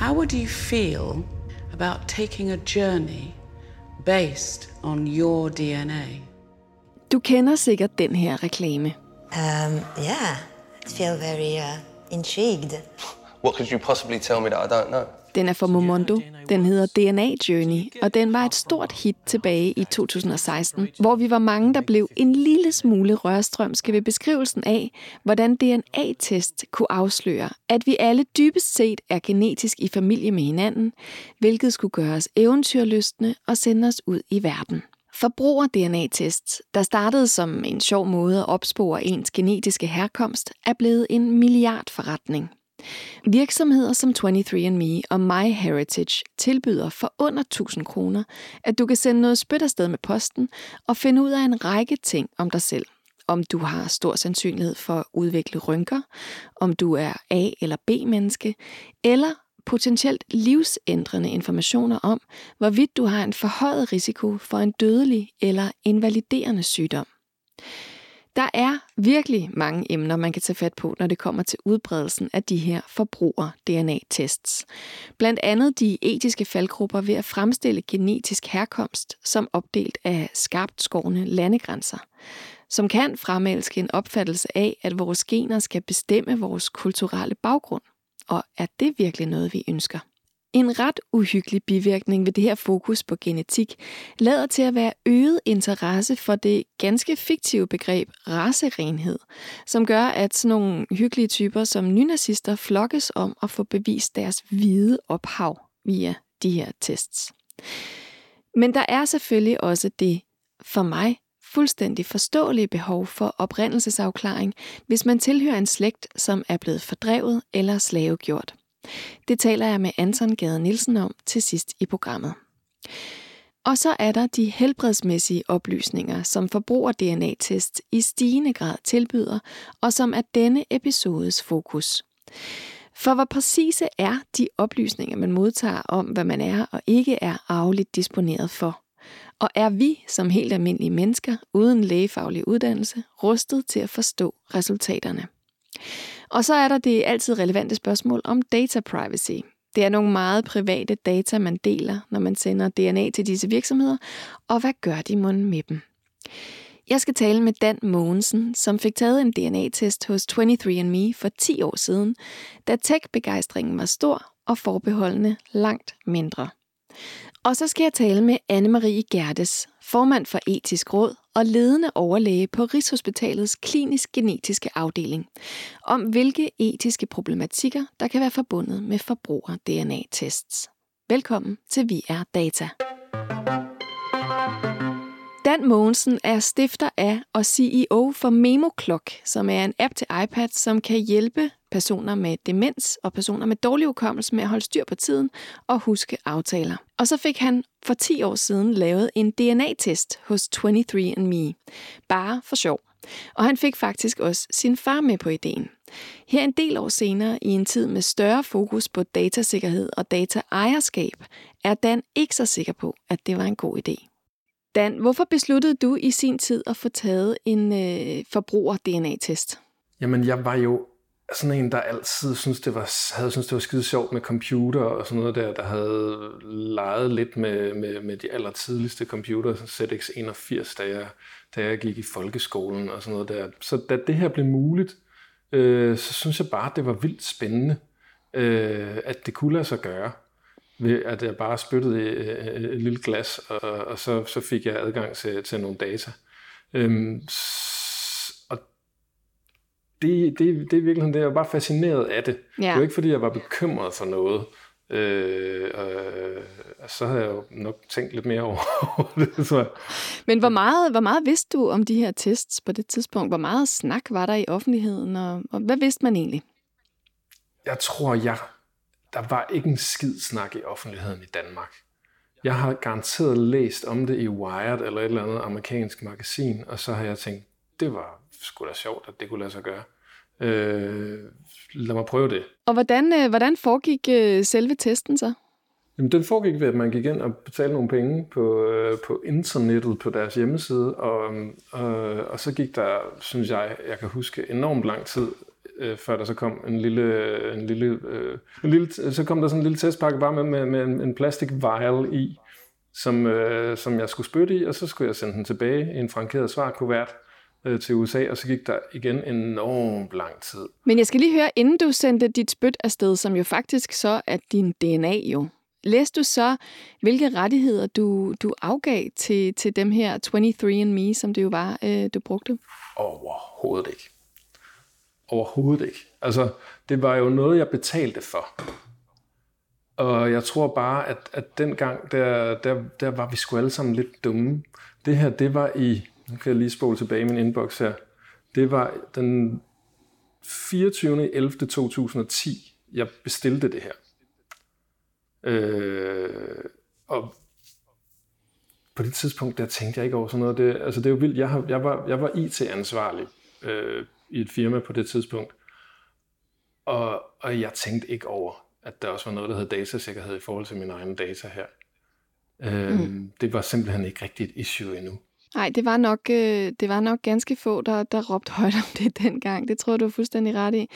How would you feel about taking a journey based on your DNA? Du kender sikkert den her reklame. Um, yeah, I feel very uh, intrigued. What could you possibly tell me that I don't know? Den er fra Momondo. Den hedder DNA Journey, og den var et stort hit tilbage i 2016, hvor vi var mange, der blev en lille smule rørstrømske ved beskrivelsen af, hvordan DNA-test kunne afsløre, at vi alle dybest set er genetisk i familie med hinanden, hvilket skulle gøre os eventyrlystne og sende os ud i verden. Forbruger-DNA-tests, der startede som en sjov måde at opspore ens genetiske herkomst, er blevet en milliardforretning. Virksomheder som 23andMe og MyHeritage tilbyder for under 1000 kroner, at du kan sende noget spyt afsted med posten og finde ud af en række ting om dig selv. Om du har stor sandsynlighed for at udvikle rynker, om du er A- eller B-menneske, eller potentielt livsændrende informationer om, hvorvidt du har en forhøjet risiko for en dødelig eller invaliderende sygdom. Der er virkelig mange emner, man kan tage fat på, når det kommer til udbredelsen af de her forbruger-DNA-tests. Blandt andet de etiske faldgrupper ved at fremstille genetisk herkomst som opdelt af skarpt skårne landegrænser, som kan fremelske en opfattelse af, at vores gener skal bestemme vores kulturelle baggrund. Og er det virkelig noget, vi ønsker? En ret uhyggelig bivirkning ved det her fokus på genetik lader til at være øget interesse for det ganske fiktive begreb racerenhed, som gør, at sådan nogle hyggelige typer som nynazister flokkes om at få bevist deres hvide ophav via de her tests. Men der er selvfølgelig også det, for mig, fuldstændig forståelige behov for oprindelsesafklaring, hvis man tilhører en slægt, som er blevet fordrevet eller slavegjort. Det taler jeg med Anton Gade Nielsen om til sidst i programmet. Og så er der de helbredsmæssige oplysninger, som forbruger DNA-test i stigende grad tilbyder, og som er denne episodes fokus. For hvor præcise er de oplysninger, man modtager om, hvad man er og ikke er arveligt disponeret for? Og er vi som helt almindelige mennesker uden lægefaglig uddannelse rustet til at forstå resultaterne? Og så er der det altid relevante spørgsmål om data privacy. Det er nogle meget private data, man deler, når man sender DNA til disse virksomheder, og hvad gør de mon med dem? Jeg skal tale med Dan Mogensen, som fik taget en DNA-test hos 23andMe for 10 år siden, da tech-begejstringen var stor og forbeholdene langt mindre. Og så skal jeg tale med Anne-Marie Gerdes, formand for Etisk Råd og ledende overlæge på Rigshospitalets klinisk genetiske afdeling, om hvilke etiske problematikker, der kan være forbundet med forbruger-DNA-tests. Velkommen til Vi er Data. Dan Mogensen er stifter af og CEO for MemoClock, som er en app til iPad, som kan hjælpe personer med demens og personer med dårlig hukommelse med at holde styr på tiden og huske aftaler. Og så fik han for 10 år siden lavet en DNA-test hos 23andMe, bare for sjov. Og han fik faktisk også sin far med på ideen. Her en del år senere, i en tid med større fokus på datasikkerhed og dataejerskab, er Dan ikke så sikker på, at det var en god idé. Dan, hvorfor besluttede du i sin tid at få taget en øh, forbruger-DNA-test? Jamen, jeg var jo sådan en, der altid synes, det var, havde synes det var skide sjovt med computer og sådan noget der, der havde leget lidt med, med, med de allertidligste computer, ZX81, da jeg, da jeg gik i folkeskolen og sådan noget der. Så da det her blev muligt, øh, så synes jeg bare, det var vildt spændende, øh, at det kunne lade sig gøre ved at jeg bare spyttede et, et lille glas, og, og så, så fik jeg adgang til, til nogle data. Øhm, og det, det, det er virkelig det, jeg var bare fascineret af det. Ja. Det var ikke, fordi jeg var bekymret for noget. Øh, øh, så havde jeg jo nok tænkt lidt mere over det, tror jeg. Men hvor meget, hvor meget vidste du om de her tests på det tidspunkt? Hvor meget snak var der i offentligheden, og, og hvad vidste man egentlig? Jeg tror, jeg der var ikke en skid snak i offentligheden i Danmark. Jeg har garanteret læst om det i Wired eller et eller andet amerikansk magasin, og så har jeg tænkt, det var sgu da sjovt, at det kunne lade sig gøre. Øh, lad mig prøve det. Og hvordan, øh, hvordan foregik øh, selve testen så? Jamen, den foregik ved, at man gik ind og betalte nogle penge på, øh, på internettet på deres hjemmeside, og, og, og så gik der, synes jeg, jeg kan huske, enormt lang tid, øh, før der så kom en lille, en lille, øh, en lille, så kom der sådan en lille testpakke bare med, med, med en, en plastik vial i, som, øh, som jeg skulle spytte i, og så skulle jeg sende den tilbage i en frankeret svarkuvert øh, til USA, og så gik der igen enormt lang tid. Men jeg skal lige høre, inden du sendte dit spyt afsted, som jo faktisk så er din DNA jo, læste du så, hvilke rettigheder du, du afgav til, til dem her 23andMe, som det jo var, øh, du brugte? Overhovedet ikke. Overhovedet ikke. Altså, det var jo noget, jeg betalte for. Og jeg tror bare, at, at dengang, der, der, der var vi sgu alle sammen lidt dumme. Det her, det var i, nu kan jeg lige spole tilbage i min inbox her, det var den 24. 11. 2010, jeg bestilte det her. Øh, og på det tidspunkt, der tænkte jeg ikke over sådan noget. Det, altså det er jo vildt. Jeg, har, jeg, var, jeg var IT-ansvarlig øh, i et firma på det tidspunkt. Og, og jeg tænkte ikke over, at der også var noget, der hed datasikkerhed i forhold til mine egne data her. Øh, mm. Det var simpelthen ikke rigtigt et issue endnu. Nej, det var nok, øh, det var nok ganske få, der, der råbte højt om det dengang. Det tror jeg, du er fuldstændig ret i.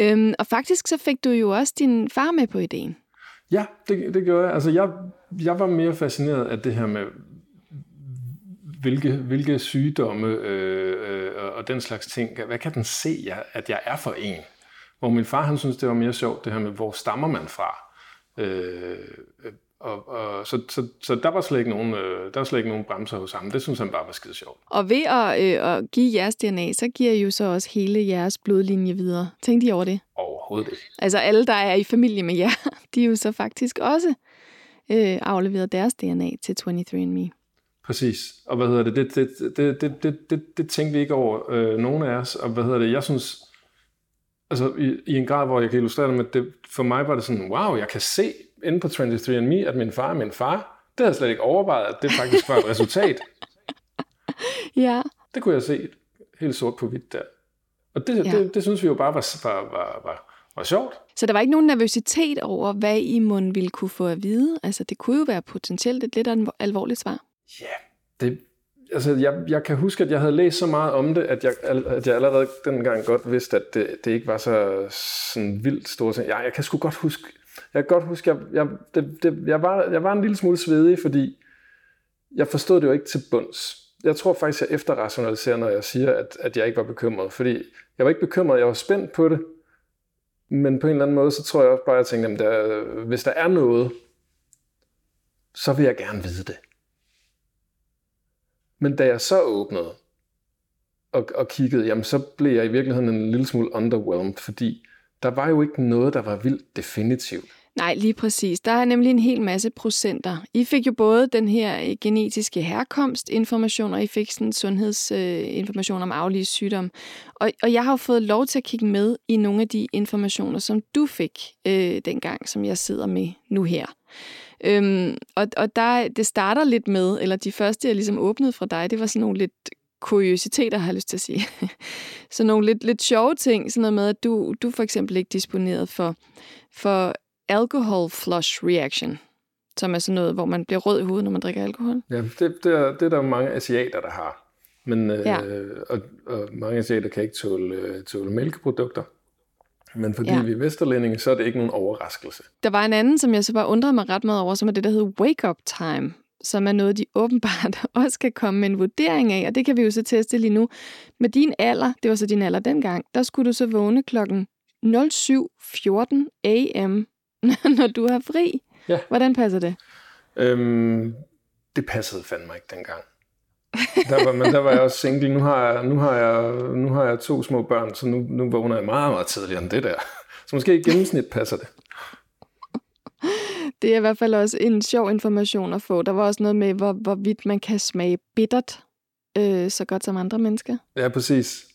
Øhm, og faktisk så fik du jo også din far med på ideen. Ja, det, det gjorde jeg. Altså, jeg, jeg var mere fascineret af det her med, hvilke, hvilke sygdomme øh, øh, og den slags ting, hvad kan den se, at jeg er for en? Hvor min far, han synes, det var mere sjovt, det her med, hvor stammer man fra? Øh, og, og, så, så, så der var slet ikke nogen, øh, der var slet ikke nogen bremser hos ham. Det synes han bare var skide sjovt. Og ved at, øh, at give jeres DNA, så giver I jo så også hele jeres blodlinje videre. Tænk de over det? Overhovedet ikke. Altså alle, der er i familie med jer, de er jo så faktisk også øh, afleveret deres DNA til 23andMe. Præcis. Og hvad hedder det? Det, det, det, det, det, det, det tænkte vi ikke over, øh, nogen af os. Og hvad hedder det? Jeg synes, altså i, i en grad, hvor jeg kan illustrere det med, det, for mig var det sådan, wow, jeg kan se inde på 23andMe, at min far er min far. Det havde jeg slet ikke overvejet, at det faktisk var et resultat. ja. Det kunne jeg se helt sort på hvidt der. Og det, ja. det, det synes vi jo bare var, var, var, var, var sjovt. Så der var ikke nogen nervøsitet over, hvad I mund ville kunne få at vide? Altså, det kunne jo være potentielt et lidt alvorligt svar. Ja, det, altså, jeg, jeg kan huske, at jeg havde læst så meget om det, at jeg, at jeg allerede dengang godt vidste, at det, det ikke var så sådan vildt stort. Jeg, jeg kan sgu godt huske, jeg kan godt huske, jeg, jeg, det, det, jeg, var, jeg var en lille smule svedig, fordi jeg forstod det jo ikke til bunds. Jeg tror faktisk, jeg efterrationaliserer, når jeg siger, at, at jeg ikke var bekymret. Fordi jeg var ikke bekymret, jeg var spændt på det. Men på en eller anden måde, så tror jeg også bare, at jeg tænkte, at der, hvis der er noget, så vil jeg gerne vide det. Men da jeg så åbnede og, og kiggede, jamen så blev jeg i virkeligheden en lille smule underwhelmed, fordi der var jo ikke noget, der var vildt definitivt. Nej, lige præcis. Der er nemlig en hel masse procenter. I fik jo både den her øh, genetiske herkomstinformation, og I fik sådan sundhedsinformation øh, om aflige sygdom. Og, og jeg har jo fået lov til at kigge med i nogle af de informationer, som du fik øh, dengang, som jeg sidder med nu her. Øhm, og og der, det starter lidt med, eller de første, jeg ligesom åbnede fra dig, det var sådan nogle lidt kuriositeter, har jeg lyst til at sige. så nogle lidt, lidt sjove ting, sådan noget med, at du, du for eksempel ikke disponeret for, for alcohol flush reaction, som er sådan noget, hvor man bliver rød i hovedet, når man drikker alkohol. Ja, det, det, er, det er der mange asiater, der har. Men, øh, ja. og, og mange asiater kan ikke tåle, øh, tåle mælkeprodukter. Men fordi ja. vi er vesterlændinge, så er det ikke nogen overraskelse. Der var en anden, som jeg så bare undrede mig ret meget over, som er det, der hedder wake up time, som er noget, de åbenbart også kan komme med en vurdering af, og det kan vi jo så teste lige nu. Med din alder, det var så din alder dengang, der skulle du så vågne klokken 07.14 am, når du har fri. Ja. Hvordan passer det? Øhm, det passede fandme ikke dengang. Der var, men der var jeg også single. Nu har jeg, nu har jeg, nu har jeg to små børn, så nu, nu vågner jeg meget, meget tidligere end det der. Så måske i gennemsnit passer det. Det er i hvert fald også en sjov information at få. Der var også noget med, hvor, hvorvidt man kan smage bittert øh, så godt som andre mennesker. Ja, præcis.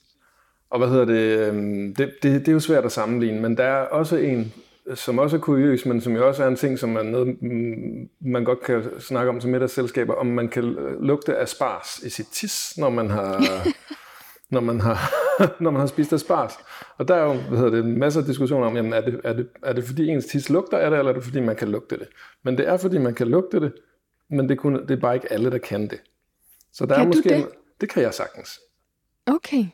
Og hvad hedder det? Øhm, det, det? Det er jo svært at sammenligne, men der er også en, som også er kuriøs, men som jo også er en ting, som er noget, mm, man godt kan snakke om som middagsselskaber, om man kan lugte af spars i sit tis, når man har, når man har, når man har spist spars. Og der er jo hvad hedder det, masser af diskussioner om, jamen, er, det, er, det, er det fordi ens tis lugter af det, eller er det fordi man kan lugte det? Men det er fordi man kan lugte det, men det, kunne, det er bare ikke alle, der kan det. Så der kan er måske det? En, det kan jeg sagtens. Okay.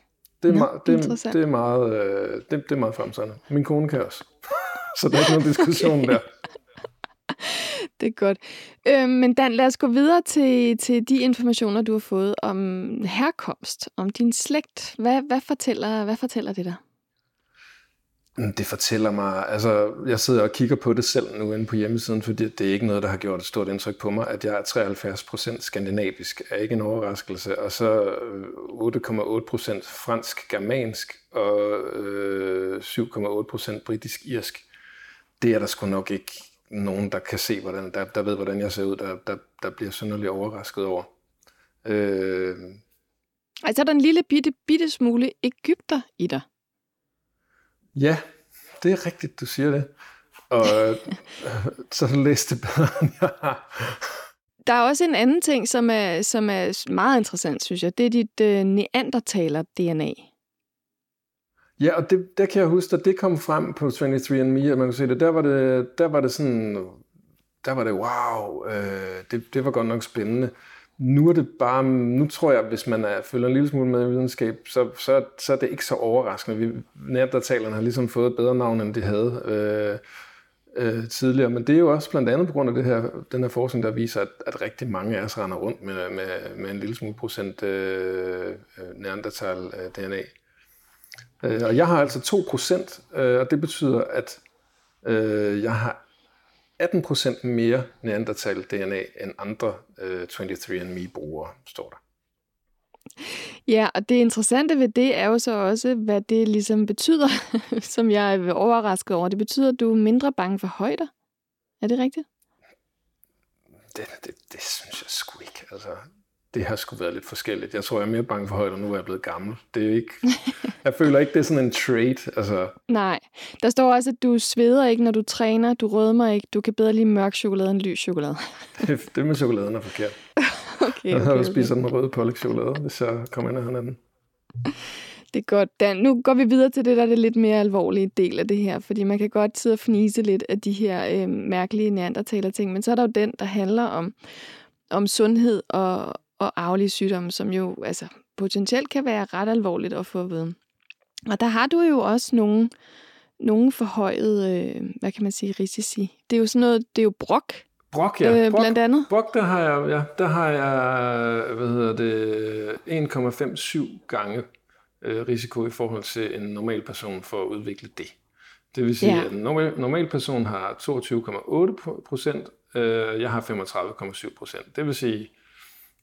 det, er, Nå, meget, det, er, det er meget, øh, det, det er meget fremtrædende. Min kone kan også. Så der er ikke nogen diskussion der. Det er godt. Øh, men Dan, lad os gå videre til, til de informationer, du har fået om herkomst, om din slægt. Hvad, hvad, fortæller, hvad fortæller det dig? Mm, Det fortæller mig, altså jeg sidder og kigger på det selv nu inde på hjemmesiden, fordi det er ikke noget, der har gjort et stort indtryk på mig, at jeg er 73% skandinavisk, er ikke en overraskelse, og så øh, 8,8% fransk-germansk og øh, 7,8% britisk-irsk. Det er der sgu nok ikke nogen, der kan se, hvordan, der, der ved, hvordan jeg ser ud, der, der, der bliver synderligt overrasket over. Øh, Altså, er der en lille bitte, bitte smule Ægypter i dig? Ja, det er rigtigt, du siger det. Og øh, så læste det bedre, end jeg har. Der er også en anden ting, som er, som er meget interessant, synes jeg. Det er dit øh, neandertaler-DNA. Ja, og det, der kan jeg huske, at det kom frem på 23andMe, at man kunne se det. Der var det, der var det sådan, der var det, wow, øh, det, det var godt nok spændende. Nu er det bare, nu tror jeg, hvis man er, følger en lille smule med i videnskab, så, så, så er det ikke så overraskende. Vi, nærdatalerne har ligesom fået et bedre navn, end de havde øh, øh, tidligere. Men det er jo også blandt andet på grund af det her, den her forskning, der viser, at, at rigtig mange af os render rundt med, med, med en lille smule procent øh, øh, neandertal-DNA. Øh, Øh, og jeg har altså 2%, øh, og det betyder, at øh, jeg har 18% mere neandertal-DNA end andre øh, 23andMe-brugere, står der. Ja, og det interessante ved det er jo så også, hvad det ligesom betyder, som jeg er overrasket over. Det betyder, at du er mindre bange for højder. Er det rigtigt? Det, det, det synes jeg sgu ikke. Altså, det har sgu været lidt forskelligt. Jeg tror, jeg er mere bange for højder, nu er jeg blevet gammel. Det er ikke, jeg føler ikke, det er sådan en trait. Altså, Nej. Der står også, at du sveder ikke, når du træner. Du rødmer ikke. Du kan bedre lide mørk chokolade end lys chokolade. det, det med chokoladen er forkert. Okay, Jeg okay, okay. spist den røde pålægtschokolade, hvis jeg kom ind af hinanden. Det er godt, Dan. Nu går vi videre til det, der er det lidt mere alvorlige del af det her, fordi man kan godt sidde og fnise lidt af de her øh, mærkelige neandertaler-ting, men så er der jo den, der handler om, om sundhed og, og arvelige sygdomme, som jo altså, potentielt kan være ret alvorligt at få at vide. Og der har du jo også nogle, nogle forhøjet, øh, hvad kan man sige, risici. Det er jo sådan noget, det er jo brok, Brok, ja. øh, Brok, blandt andet. Brok, der har jeg, ja, der har jeg, hvad hedder det, 1,57 gange øh, risiko i forhold til en normal person for at udvikle det. Det vil sige, ja. at en normal, normal person har 22,8 procent, øh, jeg har 35,7 procent. Det vil sige,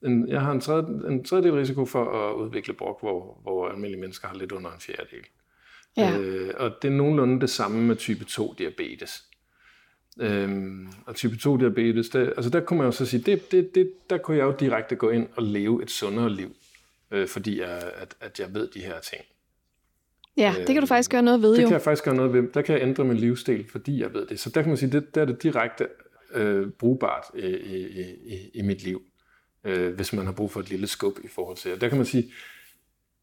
en, jeg har en, tredje, en tredjedel risiko for at udvikle brok, hvor, hvor almindelige mennesker har lidt under en fjerdedel. Ja. Øh, og det er nogenlunde det samme med type 2 diabetes. Øhm, og type 2 diabetes, der, altså der kunne man jo så sige, det, det, det, der kunne jeg jo direkte gå ind og leve et sundere liv, øh, fordi jeg, at, at jeg ved de her ting. Ja, det kan du faktisk gøre noget ved Det jo. kan jeg faktisk gøre noget ved. Der kan jeg ændre min livsstil, fordi jeg ved det. Så der kan man sige, det, der er det direkte øh, brugbart i, i, i, i mit liv, øh, hvis man har brug for et lille skub i forhold til. Og der kan man sige,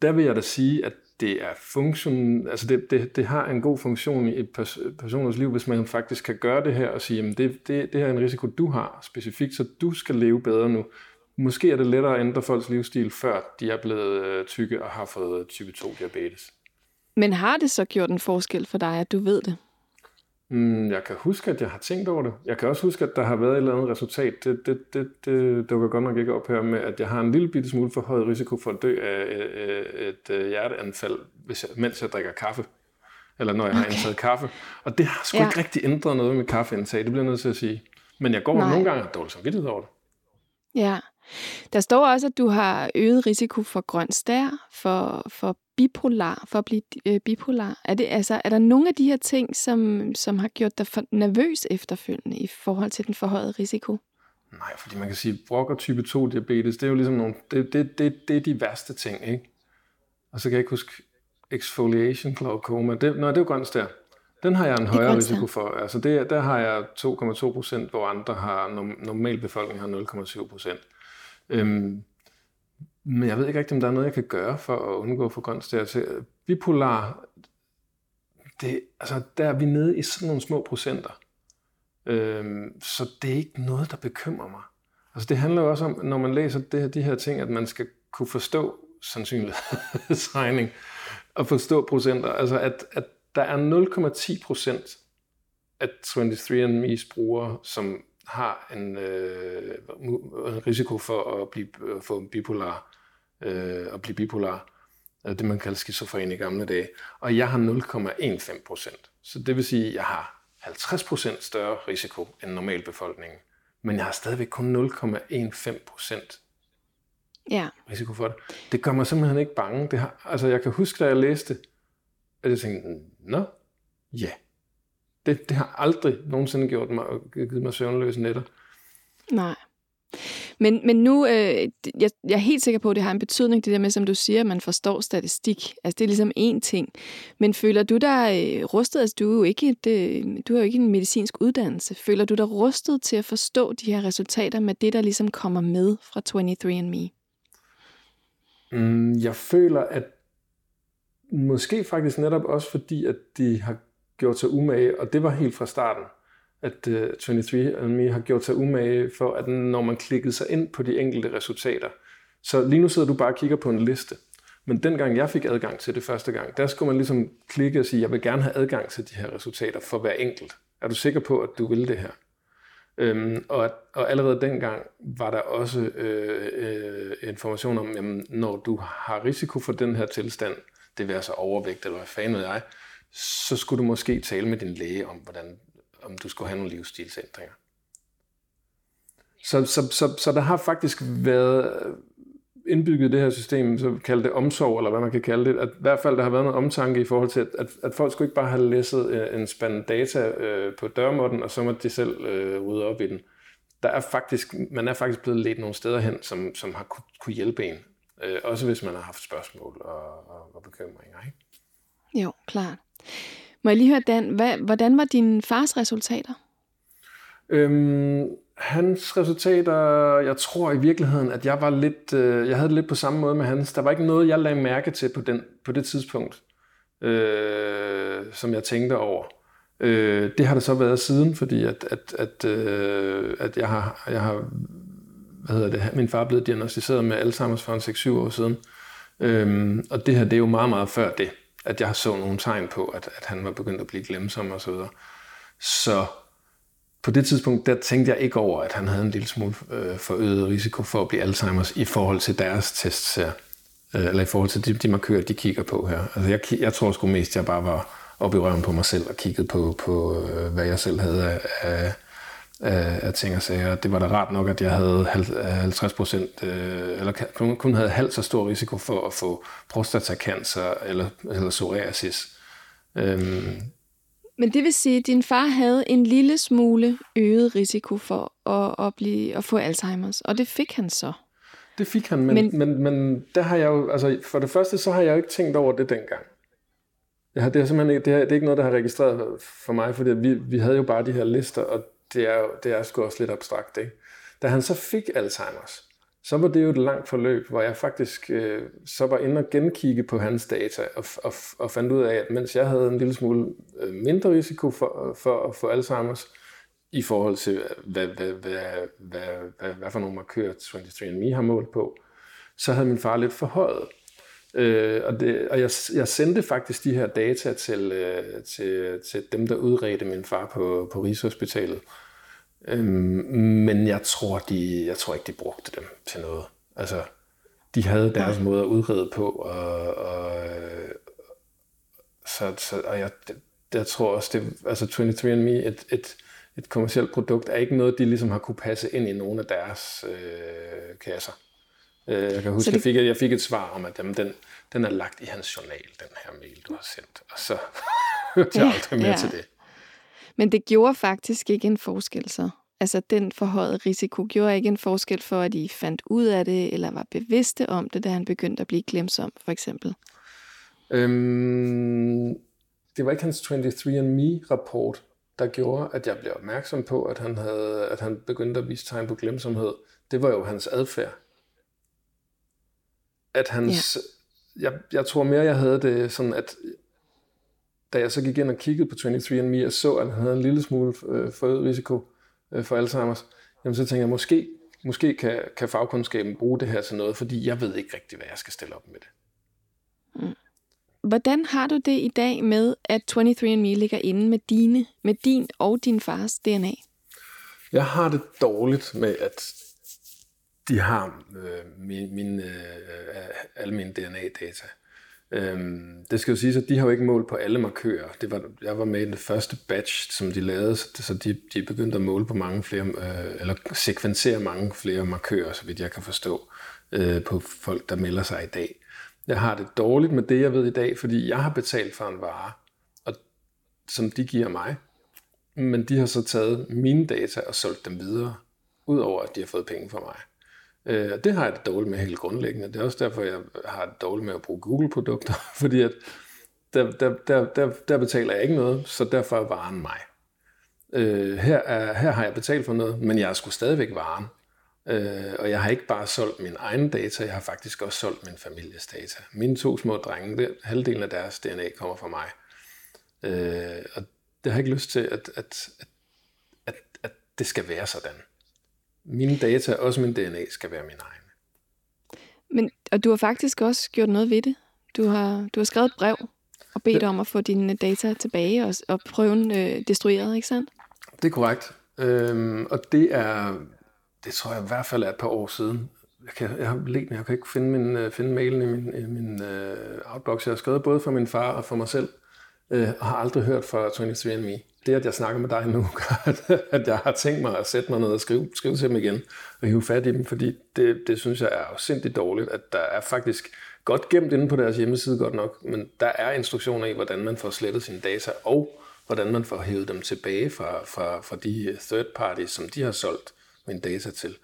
der vil jeg da sige, at det er funktion, altså det, det, det har en god funktion i et pers- personers liv, hvis man faktisk kan gøre det her og sige, jamen det, det, det her er en risiko, du har specifikt, så du skal leve bedre nu. Måske er det lettere at ændre folks livsstil, før de er blevet øh, tykke og har fået type 2 diabetes. Men har det så gjort en forskel for dig, at du ved det? Mm, jeg kan huske, at jeg har tænkt over det. Jeg kan også huske, at der har været et eller andet resultat. Det, det, det, det dukker godt nok ikke op her med, at jeg har en lille bitte smule for høj risiko for at dø af øh, et øh, hjerteanfald, hvis jeg, mens jeg drikker kaffe. Eller når jeg har indtaget kaffe. Og det har sgu Ja. ikke rigtig ændret noget med kaffeindtag, det bliver jeg nødt til at sige. Men jeg går Nej. nogle gange og har dårlig samvittighed over det. Ja. Der står også, at du har øget risiko for grøn stær, for, for bipolar, for at blive øh, bipolar. Er, det, altså, er der nogle af de her ting, som, som har gjort dig for nervøs efterfølgende i forhold til den forhøjede risiko? Nej, fordi man kan sige, brok og type 2 diabetes, det er jo ligesom nogle, det, det, det, det er de værste ting, ikke? Og så kan jeg ikke huske exfoliation glaucoma. Det, nej, det er jo grøn stær. Den har jeg en højere risiko for. Altså det, der har jeg 2,2 procent, hvor andre har, norm- normal befolkning har 0,7 procent. Øhm, men jeg ved ikke rigtig, om der er noget, jeg kan gøre for at undgå at få grøn til. Altså, bipolar, det, altså, der er vi nede i sådan nogle små procenter. Øhm, så det er ikke noget, der bekymrer mig. Altså det handler jo også om, når man læser det her, de her ting, at man skal kunne forstå sandsynlighedsregning. og forstå procenter. Altså, at, at der er 0,10 procent af 23andMe's brugere, som har en, øh, en risiko for at blive for bipolar, øh, at blive bipolar, det man kalder skizofreni i gamle dage, og jeg har 0,15 procent. Så det vil sige, at jeg har 50 procent større risiko end normalbefolkningen, men jeg har stadigvæk kun 0,15 procent ja. risiko for det. Det gør mig simpelthen ikke bange. Det har, altså, jeg kan huske, da jeg læste, at jeg tænkte, nå, ja. Det, det har aldrig nogensinde gjort mig, givet mig søvnløse nætter. Nej. Men, men nu, øh, jeg, jeg er helt sikker på, at det har en betydning, det der med, som du siger, at man forstår statistik. Altså, det er ligesom én ting. Men føler du dig øh, rustet? Altså, du er jo ikke, et, øh, du har jo ikke en medicinsk uddannelse. Føler du dig rustet til at forstå de her resultater med det, der ligesom kommer med fra 23andMe? Mm, jeg føler, at måske faktisk netop også fordi, at de har gjort sig umage, og det var helt fra starten, at øh, uh, 23andMe har gjort sig umage for, at når man klikkede sig ind på de enkelte resultater, så lige nu sidder du bare og kigger på en liste. Men dengang jeg fik adgang til det første gang, der skulle man ligesom klikke og sige, jeg vil gerne have adgang til de her resultater for hver enkelt. Er du sikker på, at du vil det her? Øhm, og, og allerede dengang var der også øh, øh, information om, jamen, når du har risiko for den her tilstand, det vil altså overvægt eller hvad fanden ved jeg, så skulle du måske tale med din læge om, hvordan, om du skulle have nogle livsstilsændringer. Så, så, så, så der har faktisk været øh, indbygget det her system, så kalde det omsorg, eller hvad man kan kalde det, at i hvert fald der har været noget omtanke i forhold til, at, at, at folk skulle ikke bare have læsset øh, en spand data øh, på dørmåtten, og så må de selv øh, rydde op i den. Der er faktisk, man er faktisk blevet ledt nogle steder hen, som, som har kunne, kunne hjælpe en. Øh, også hvis man har haft spørgsmål og, og, og bekymringer. Ikke? Jo, klart. Må jeg lige høre, Dan, hvad, hvordan var din fars resultater? Øhm, hans resultater, jeg tror i virkeligheden, at jeg var lidt, øh, jeg havde det lidt på samme måde med hans. Der var ikke noget, jeg lagde mærke til på, den, på det tidspunkt, øh, som jeg tænkte over. Øh, det har det så været siden, fordi at, at, at, øh, at jeg har, jeg har hvad hedder det, min far blev diagnostiseret med Alzheimer's for en 6-7 år siden. Øhm, og det her, det er jo meget, meget før det, at jeg så nogle tegn på, at, at han var begyndt at blive glemsom og så videre. Så på det tidspunkt, der tænkte jeg ikke over, at han havde en lille smule øh, forøget risiko for at blive Alzheimer's i forhold til deres tests her. Øh, eller i forhold til de, de markører, de kigger på her. Altså jeg, jeg tror sgu mest, jeg bare var oppe i røven på mig selv og kiggede på, på øh, hvad jeg selv havde af, af, af, af ting og sager. Det var da rart nok, at jeg havde 50 procent, øh, eller kun, kun havde halvt så stor risiko for at få prostatacancer eller, eller psoriasis. Øhm, men det vil sige, at din far havde en lille smule øget risiko for at, at, blive, at få Alzheimer's, og det fik han så. Det fik han, men, men, men, men der har jeg jo, altså for det første, så har jeg jo ikke tænkt over det dengang. Jeg har, det, er simpelthen ikke, det, er, det er ikke noget, der har registreret for mig, fordi vi, vi havde jo bare de her lister, og det er, det er sgu også lidt abstrakt. Ikke? Da han så fik Alzheimer's, så var det jo et langt forløb, hvor jeg faktisk øh, så var inde og genkigge på hans data og, og, og fandt ud af, at mens jeg havde en lille smule øh, mindre risiko for, for at få Alzheimer's, i forhold til, hvad, hvad, hvad, hvad, hvad, hvad for nogle markører 23andMe har målt på, så havde min far lidt forhøjet. Øh, og det, og jeg, jeg sendte faktisk de her data til, øh, til, til dem, der udredte min far på, på Rigshospitalet. Øhm, men jeg tror, de, jeg tror ikke, de brugte dem til noget. Altså, de havde deres Nej. måde at udrede på, og, og, så, så, og jeg, jeg tror også, det, altså 23andMe, et, et, et kommersielt produkt, er ikke noget, de ligesom har kunne passe ind i nogle af deres øh, kasser. Øh, jeg kan huske, det... jeg, fik, jeg fik et svar om, at jamen, den, den er lagt i hans journal, den her mail, du har sendt. Og så hørte jeg aldrig mere ja. til det. Men det gjorde faktisk ikke en forskel så? Altså den forhøjede risiko gjorde ikke en forskel for, at I fandt ud af det, eller var bevidste om det, da han begyndte at blive glemsom, for eksempel? Øhm, det var ikke hans 23andMe-rapport, der gjorde, at jeg blev opmærksom på, at han, havde, at han begyndte at vise tegn på glemsomhed. Det var jo hans adfærd. At hans, ja. jeg, jeg tror mere, jeg havde det sådan, at da jeg så gik ind og kiggede på 23andMe og så, at han havde en lille smule øh, forøget risiko øh, for Alzheimer's, jamen så tænkte jeg, måske, måske kan, kan fagkundskaben bruge det her til noget, fordi jeg ved ikke rigtig, hvad jeg skal stille op med det. Mm. Hvordan har du det i dag med, at 23andMe ligger inde med, dine, med din og din fars DNA? Jeg har det dårligt med, at de har øh, min, min, øh, alle mine DNA-data. Øhm, det skal jo sige, at de har jo ikke målt på alle markører. Det var, jeg var med i den første batch, som de lavede, så de, de begyndte at måle på mange flere, øh, eller sekvensere mange flere markører, så vidt jeg kan forstå, øh, på folk, der melder sig i dag. Jeg har det dårligt med det, jeg ved i dag, fordi jeg har betalt for en vare, og, som de giver mig, men de har så taget mine data og solgt dem videre, udover at de har fået penge fra mig. Øh, det har jeg det dårligt med helt grundlæggende. Det er også derfor, jeg har det dårligt med at bruge Google-produkter, fordi at der, der, der, der, der betaler jeg ikke noget, så derfor er varen mig. Øh, her, er, her har jeg betalt for noget, men jeg er sgu stadigvæk varen. Øh, og jeg har ikke bare solgt min egen data, jeg har faktisk også solgt min families data. Mine to små drenge, det, halvdelen af deres DNA kommer fra mig. Øh, og det har jeg ikke lyst til, at, at, at, at, at det skal være sådan. Mine data, også min DNA, skal være min egen. Men, og du har faktisk også gjort noget ved det. Du har, du har skrevet et brev og bedt ja. om at få dine data tilbage og, og prøven øh, destrueret, ikke sandt? Det er korrekt. Øhm, og det er, det tror jeg i hvert fald er et par år siden. Jeg, kan, jeg har let, men jeg kan ikke finde, min, øh, finde mailen i min, i min uh, outbox. Jeg har skrevet både for min far og for mig selv, uh, og har aldrig hørt fra 23andMe det, at jeg snakker med dig nu, gør, at, at jeg har tænkt mig at sætte mig ned og skrive, skrive til dem igen og hive fat i dem, fordi det, det synes jeg er sindssygt dårligt, at der er faktisk godt gemt inde på deres hjemmeside godt nok, men der er instruktioner i, hvordan man får slettet sine data, og hvordan man får hævet dem tilbage fra, fra, fra de third parties, som de har solgt mine data til.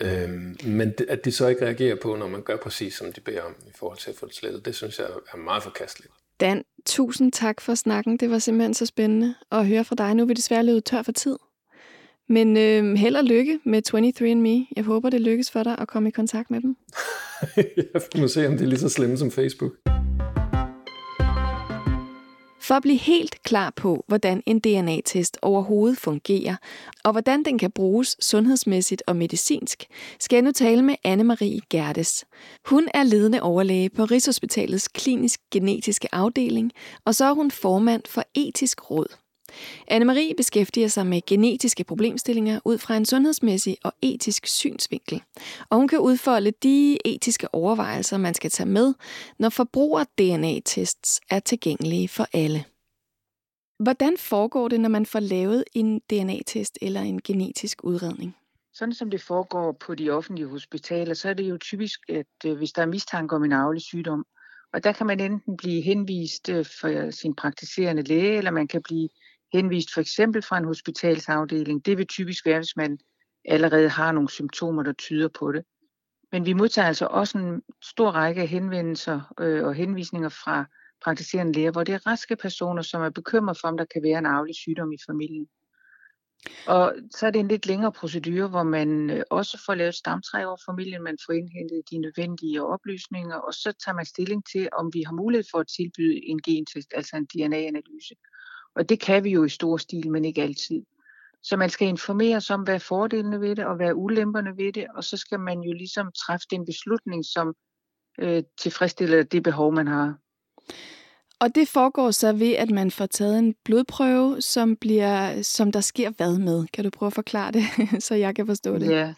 Øhm, men det, at de så ikke reagerer på, når man gør præcis, som de beder om i forhold til at få det slettet, det synes jeg er meget forkasteligt. Dan, tusind tak for snakken. Det var simpelthen så spændende at høre fra dig. Nu er vi desværre løbet tør for tid. Men øh, held og lykke med 23andMe. Jeg håber, det lykkes for dig at komme i kontakt med dem. jeg må se, om det er lige så slemme som Facebook. For at blive helt klar på, hvordan en DNA-test overhovedet fungerer, og hvordan den kan bruges sundhedsmæssigt og medicinsk, skal jeg nu tale med Anne-Marie Gerdes. Hun er ledende overlæge på Rigshospitalets klinisk genetiske afdeling, og så er hun formand for etisk råd. Anne-Marie beskæftiger sig med genetiske problemstillinger ud fra en sundhedsmæssig og etisk synsvinkel, og hun kan udfolde de etiske overvejelser, man skal tage med, når forbruger-DNA-tests er tilgængelige for alle. Hvordan foregår det, når man får lavet en DNA-test eller en genetisk udredning? Sådan som det foregår på de offentlige hospitaler, så er det jo typisk, at øh, hvis der er mistanke om en arvelig sygdom, og der kan man enten blive henvist øh, for sin praktiserende læge, eller man kan blive henvist for eksempel fra en hospitalsafdeling. Det vil typisk være, hvis man allerede har nogle symptomer, der tyder på det. Men vi modtager altså også en stor række af henvendelser øh, og henvisninger fra praktiserende læger, hvor det er raske personer, som er bekymret for, om der kan være en arvelig sygdom i familien. Og så er det en lidt længere procedure, hvor man øh, også får lavet stamtræ over familien, man får indhentet de nødvendige oplysninger, og så tager man stilling til, om vi har mulighed for at tilbyde en gentest, altså en DNA-analyse. Og det kan vi jo i stor stil, men ikke altid. Så man skal informeres om, hvad er fordelene ved det, og hvad er ulemperne ved det, og så skal man jo ligesom træffe den beslutning, som øh, tilfredsstiller det behov, man har. Og det foregår så ved, at man får taget en blodprøve, som, bliver, som der sker hvad med? Kan du prøve at forklare det, så jeg kan forstå det? Ja,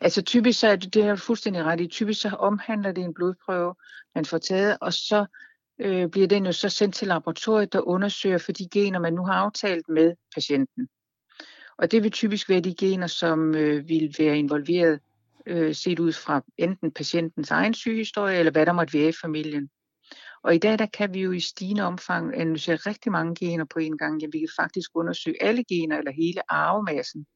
altså typisk så er det, det er fuldstændig ret i. Typisk så omhandler det en blodprøve, man får taget, og så øh, bliver den jo så sendt til laboratoriet, der undersøger for de gener, man nu har aftalt med patienten. Og det vil typisk være de gener, som øh, vil være involveret øh, set ud fra enten patientens egen sygehistorie, eller hvad der måtte være i familien. Og i dag der kan vi jo i stigende omfang analysere rigtig mange gener på en gang. Ja, vi kan faktisk undersøge alle gener eller hele arvemassen.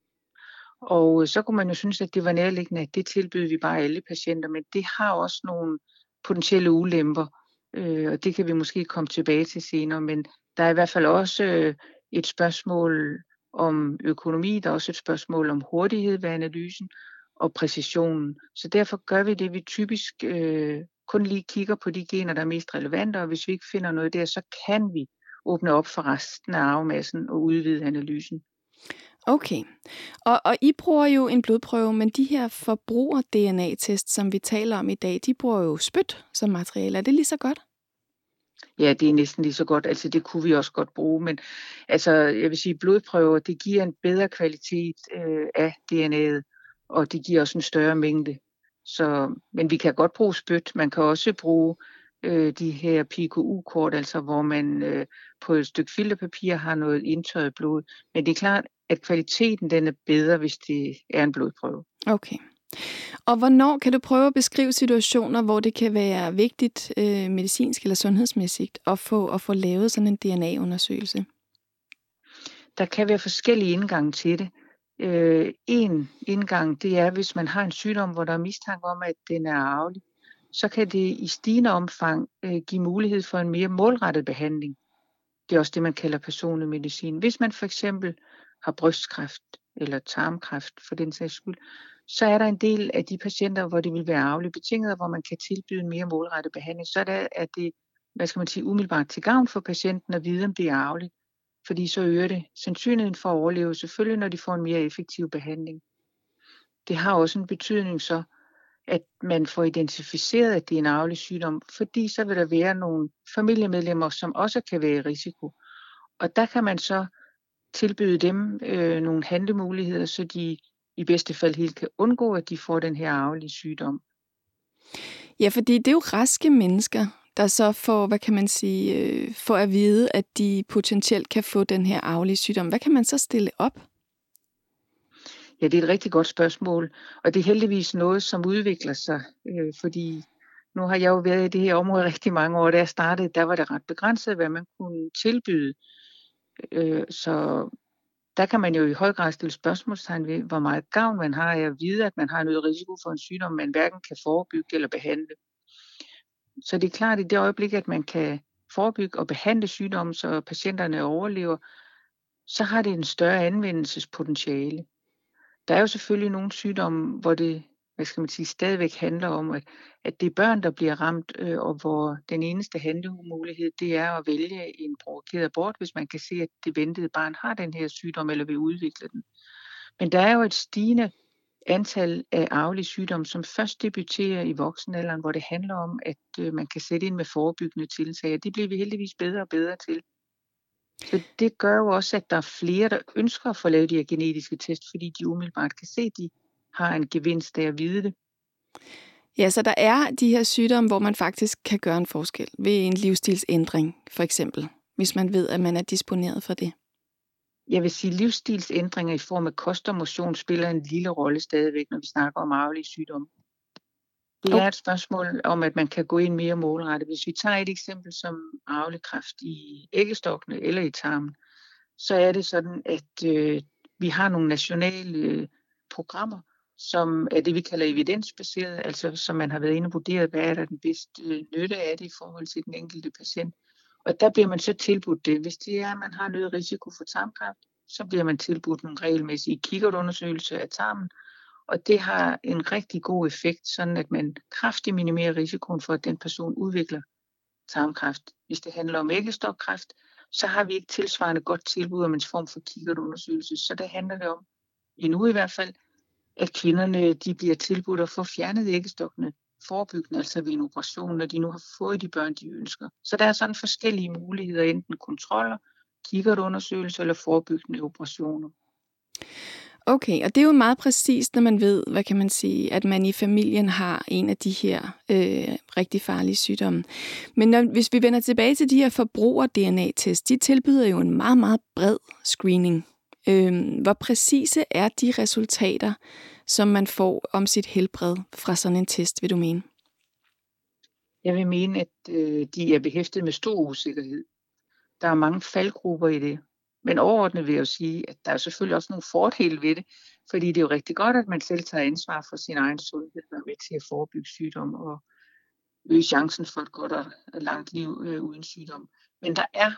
Og øh, så kunne man jo synes, at det var nærliggende, at det tilbyder vi bare alle patienter, men det har også nogle potentielle ulemper, øh, og det kan vi måske komme tilbage til senere, men der er i hvert fald også øh, et spørgsmål om økonomi, der er også et spørgsmål om hurtighed ved analysen og præcisionen. Så derfor gør vi det, vi typisk øh, kun lige kigger på de gener, der er mest relevante, og hvis vi ikke finder noget der, så kan vi åbne op for resten af arvemassen og udvide analysen. Okay. Og, og I bruger jo en blodprøve, men de her forbruger-DNA-test, som vi taler om i dag, de bruger jo spyt som materiale. Er det lige så godt? Ja, det er næsten lige så godt. Altså, det kunne vi også godt bruge, men altså, jeg vil sige, blodprøver, det giver en bedre kvalitet øh, af DNA'et, og det giver også en større mængde. Så, men vi kan godt bruge spyt. Man kan også bruge øh, de her PKU-kort, altså hvor man øh, på et stykke filterpapir har noget indtørret blod. Men det er klart, at kvaliteten den er bedre, hvis det er en blodprøve. Okay. Og hvornår kan du prøve at beskrive situationer, hvor det kan være vigtigt øh, medicinsk eller sundhedsmæssigt at få, at få lavet sådan en DNA-undersøgelse? Der kan være forskellige indgange til det. Øh, en indgang, det er, hvis man har en sygdom, hvor der er mistanke om, at den er arvelig, så kan det i stigende omfang øh, give mulighed for en mere målrettet behandling. Det er også det, man kalder personlig medicin. Hvis man for eksempel har brystkræft eller tarmkræft for den sags skyld, så er der en del af de patienter, hvor det vil være arveligt betinget, hvor man kan tilbyde en mere målrettet behandling. Så er det, at det hvad skal man sige, umiddelbart til gavn for patienten at vide, om det er arveligt. Fordi så øger det sandsynligheden for at overleve, selvfølgelig når de får en mere effektiv behandling. Det har også en betydning så, at man får identificeret, at det er en arvelig sygdom, fordi så vil der være nogle familiemedlemmer, som også kan være i risiko. Og der kan man så tilbyde dem øh, nogle handlemuligheder, så de i bedste fald helt kan undgå, at de får den her arvelige sygdom. Ja, fordi det er jo raske mennesker, der så får, hvad kan man sige, øh, får at vide, at de potentielt kan få den her arvelige sygdom. Hvad kan man så stille op? Ja, det er et rigtig godt spørgsmål, og det er heldigvis noget, som udvikler sig, øh, fordi nu har jeg jo været i det her område rigtig mange år. Da jeg startede, der var det ret begrænset, hvad man kunne tilbyde. Øh, så der kan man jo i høj grad stille spørgsmålstegn ved, hvor meget gavn man har af at vide, at man har en risiko for en sygdom, man hverken kan forebygge eller behandle. Så det er klart, at i det øjeblik, at man kan forebygge og behandle sygdommen, så patienterne overlever, så har det en større anvendelsespotentiale. Der er jo selvfølgelig nogle sygdomme, hvor det hvad skal man sige, stadigvæk handler om, at, at det er børn, der bliver ramt, øh, og hvor den eneste handlemulighed, det er at vælge en provokeret abort, hvis man kan se, at det ventede barn har den her sygdom, eller vil udvikle den. Men der er jo et stigende antal af arvelige sygdomme, som først debuterer i voksenalderen, hvor det handler om, at øh, man kan sætte ind med forebyggende tiltag, og det bliver vi heldigvis bedre og bedre til. Så det gør jo også, at der er flere, der ønsker at få lavet de her genetiske test, fordi de umiddelbart kan se, at de har en gevinst af at vide det. Ja, så der er de her sygdomme, hvor man faktisk kan gøre en forskel ved en livsstilsændring, for eksempel, hvis man ved, at man er disponeret for det. Jeg vil sige, at livsstilsændringer i form af kost og motion spiller en lille rolle stadigvæk, når vi snakker om arvelige sygdomme. Det er et spørgsmål om, at man kan gå ind mere målrettet. Hvis vi tager et eksempel som arvelig kræft i æggestokkene eller i tarmen, så er det sådan, at øh, vi har nogle nationale øh, programmer, som er det, vi kalder evidensbaseret, altså som man har været inde og vurderet, hvad er der den bedste øh, nytte af det i forhold til den enkelte patient. Og der bliver man så tilbudt det. Hvis det er, at man har noget risiko for tarmkræft, så bliver man tilbudt en regelmæssig kikkertundersøgelse af tarmen, og det har en rigtig god effekt, sådan at man kraftigt minimerer risikoen for, at den person udvikler tarmkræft. Hvis det handler om æggestokkræft, så har vi ikke tilsvarende godt tilbud om en form for kikkertundersøgelse. Så det handler det om, endnu i hvert fald, at kvinderne de bliver tilbudt at få fjernet æggestokkene forebyggende, altså ved en operation, når de nu har fået de børn, de ønsker. Så der er sådan forskellige muligheder, enten kontroller, kikkertundersøgelser eller forebyggende operationer. Okay, og det er jo meget præcist, når man ved, hvad kan man sige, at man i familien har en af de her øh, rigtig farlige sygdomme. Men når, hvis vi vender tilbage til de her forbruger-DNA-test, de tilbyder jo en meget, meget bred screening. Øh, hvor præcise er de resultater, som man får om sit helbred fra sådan en test, vil du mene? Jeg vil mene, at øh, de er behæftet med stor usikkerhed. Der er mange faldgrupper i det. Men overordnet vil jeg jo sige, at der er selvfølgelig også nogle fordele ved det, fordi det er jo rigtig godt, at man selv tager ansvar for sin egen sundhed og er med til at forebygge sygdom og øge chancen for et godt og langt liv øh, uden sygdom. Men der er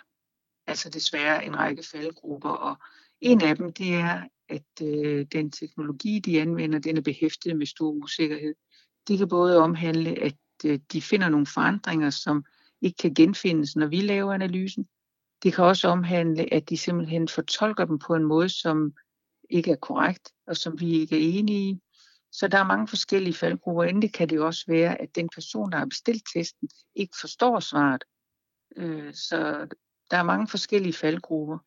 altså desværre en række faldgrupper, og en af dem, det er, at øh, den teknologi, de anvender, den er behæftet med stor usikkerhed. Det kan både omhandle, at øh, de finder nogle forandringer, som ikke kan genfindes, når vi laver analysen. Det kan også omhandle, at de simpelthen fortolker dem på en måde, som ikke er korrekt, og som vi ikke er enige i. Så der er mange forskellige faldgrupper. Endelig kan det også være, at den person, der har bestilt testen, ikke forstår svaret. Øh, så der er mange forskellige faldgrupper.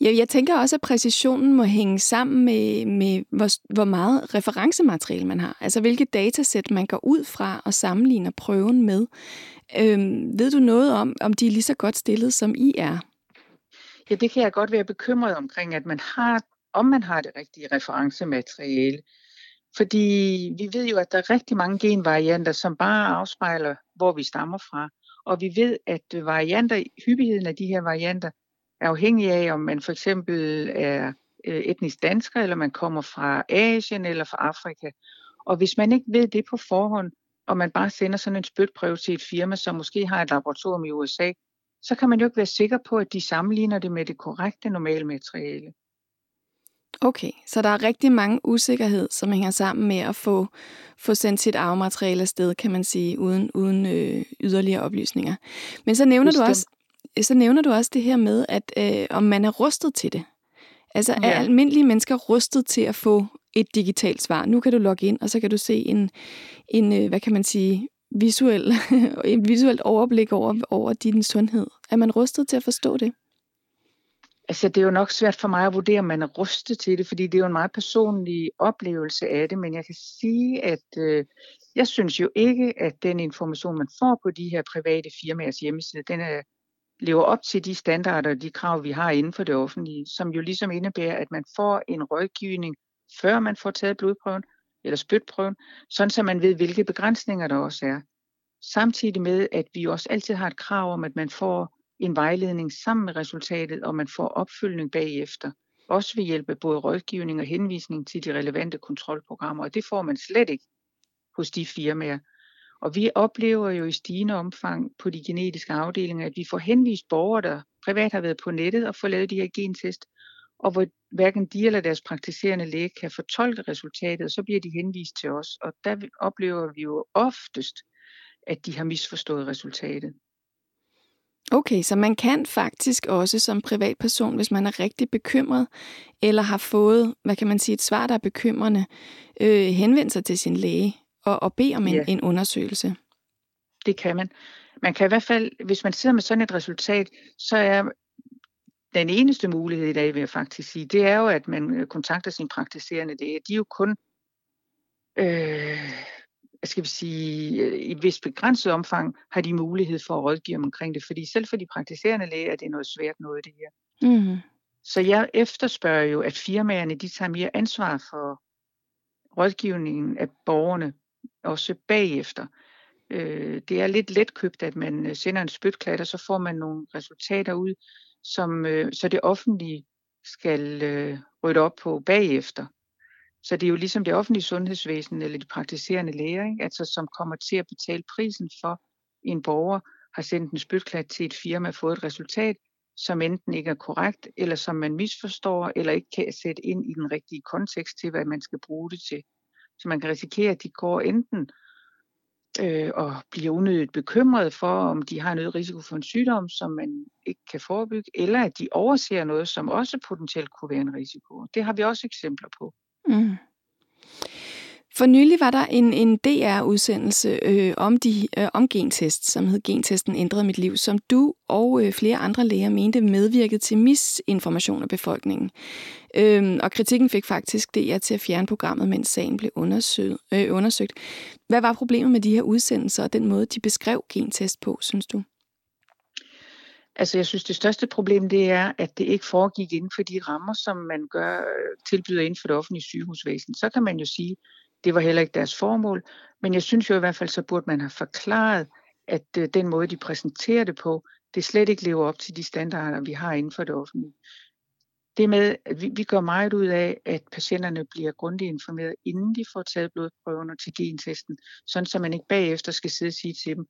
Ja, jeg tænker også, at præcisionen må hænge sammen med, med hvor, hvor meget referencemateriale man har. Altså hvilke datasæt man går ud fra og sammenligner prøven med. Øhm, ved du noget om, om de er lige så godt stillet, som I er? Ja, det kan jeg godt være bekymret omkring, at man har, om man har det rigtige referencemateriale. Fordi vi ved jo, at der er rigtig mange genvarianter, som bare afspejler, hvor vi stammer fra. Og vi ved, at varianter, hyppigheden af de her varianter afhængig af, om man for eksempel er øh, etnisk dansker, eller man kommer fra Asien eller fra Afrika. Og hvis man ikke ved det på forhånd, og man bare sender sådan en spytprøve til et firma, som måske har et laboratorium i USA, så kan man jo ikke være sikker på, at de sammenligner det med det korrekte normalmateriale. Okay, så der er rigtig mange usikkerhed, som hænger sammen med at få, få sendt sit arvemateriale afsted, kan man sige, uden, uden øh, yderligere oplysninger. Men så nævner, du også, så nævner du også det her med, at øh, om man er rustet til det. Altså ja. er almindelige mennesker rustet til at få et digitalt svar? Nu kan du logge ind, og så kan du se en, en øh, hvad kan man sige, visuel, et visuelt overblik over, over din sundhed. Er man rustet til at forstå det? Altså, det er jo nok svært for mig at vurdere, om man er rustet til det, fordi det er jo en meget personlig oplevelse af det, men jeg kan sige, at øh, jeg synes jo ikke, at den information, man får på de her private firmaers hjemmeside, den er, lever op til de standarder og de krav, vi har inden for det offentlige, som jo ligesom indebærer, at man får en rådgivning, før man får taget blodprøven eller spytprøven, sådan så man ved, hvilke begrænsninger der også er. Samtidig med, at vi også altid har et krav om, at man får en vejledning sammen med resultatet, og man får opfølgning bagefter. Også ved hjælp af både rådgivning og henvisning til de relevante kontrolprogrammer, og det får man slet ikke hos de firmaer. Og vi oplever jo i stigende omfang på de genetiske afdelinger, at vi får henvist borgere, der privat har været på nettet og får lavet de her gentest, og hvor hverken de eller deres praktiserende læge kan fortolke resultatet, så bliver de henvist til os. Og der oplever vi jo oftest, at de har misforstået resultatet. Okay, så man kan faktisk også som privatperson, hvis man er rigtig bekymret, eller har fået, hvad kan man sige, et svar, der er bekymrende, øh, henvende sig til sin læge og, og bede om en, ja. en undersøgelse. Det kan man. Man kan i hvert fald, hvis man sidder med sådan et resultat, så er den eneste mulighed i dag, vil jeg faktisk sige, det er jo, at man øh, kontakter sin praktiserende læge. De er jo kun øh, skal vi sige, øh, i et vist begrænset omfang har de mulighed for at rådgive omkring det, fordi selv for de praktiserende læger er det noget svært noget det her. Mm. Så jeg efterspørger jo, at firmaerne de tager mere ansvar for rådgivningen af borgerne, også bagefter. Øh, det er lidt letkøbt, at man øh, sender en spytklat, og så får man nogle resultater ud, som øh, så det offentlige skal øh, rydde op på bagefter. Så det er jo ligesom det offentlige sundhedsvæsen eller de praktiserende læger, ikke? Altså, som kommer til at betale prisen for, en borger har sendt en spytklat til et firma og fået et resultat, som enten ikke er korrekt, eller som man misforstår, eller ikke kan sætte ind i den rigtige kontekst til, hvad man skal bruge det til. Så man kan risikere, at de går enten øh, og bliver unødigt bekymret for, om de har noget risiko for en sygdom, som man ikke kan forebygge, eller at de overser noget, som også potentielt kunne være en risiko. Det har vi også eksempler på. Mm. For nylig var der en, en DR-udsendelse øh, om, de, øh, om gentest, som hed Gentesten ændrede mit liv, som du og øh, flere andre læger mente medvirkede til misinformation af befolkningen. Øh, og kritikken fik faktisk DR til at fjerne programmet, mens sagen blev undersøgt, øh, undersøgt. Hvad var problemet med de her udsendelser og den måde, de beskrev gentest på, synes du? Altså jeg synes, det største problem det er, at det ikke foregik inden for de rammer, som man gør, øh, tilbyder inden for det offentlige sygehusvæsen. Så kan man jo sige, det var heller ikke deres formål, men jeg synes jo i hvert fald, så burde man have forklaret, at øh, den måde, de præsenterer det på, det slet ikke lever op til de standarder, vi har inden for det offentlige. Det med, at vi, vi gør meget ud af, at patienterne bliver grundigt informeret, inden de får taget blodprøverne til gentesten, sådan så man ikke bagefter skal sidde og sige til dem,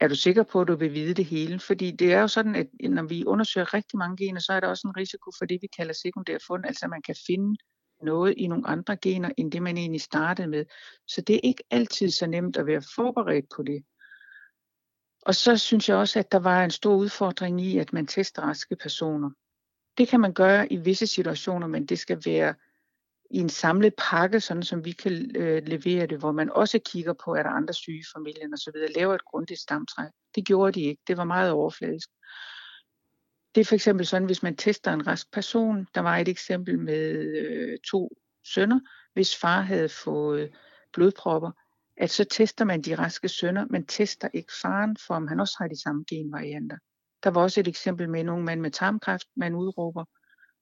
er du sikker på, at du vil vide det hele? Fordi det er jo sådan, at når vi undersøger rigtig mange gener, så er der også en risiko for det, vi kalder sekundære fund, altså man kan finde noget i nogle andre gener, end det man egentlig startede med. Så det er ikke altid så nemt at være forberedt på det. Og så synes jeg også, at der var en stor udfordring i, at man tester raske personer. Det kan man gøre i visse situationer, men det skal være i en samlet pakke, sådan som vi kan øh, levere det, hvor man også kigger på, er der andre syge i familien osv., laver et grundigt stamtræk. Det gjorde de ikke. Det var meget overfladisk. Det er for eksempel sådan, hvis man tester en rask person. Der var et eksempel med øh, to sønner, hvis far havde fået øh, blodpropper, at så tester man de raske sønner, men tester ikke faren, for om han også har de samme genvarianter. Der var også et eksempel med en mand med tarmkræft, man udråber,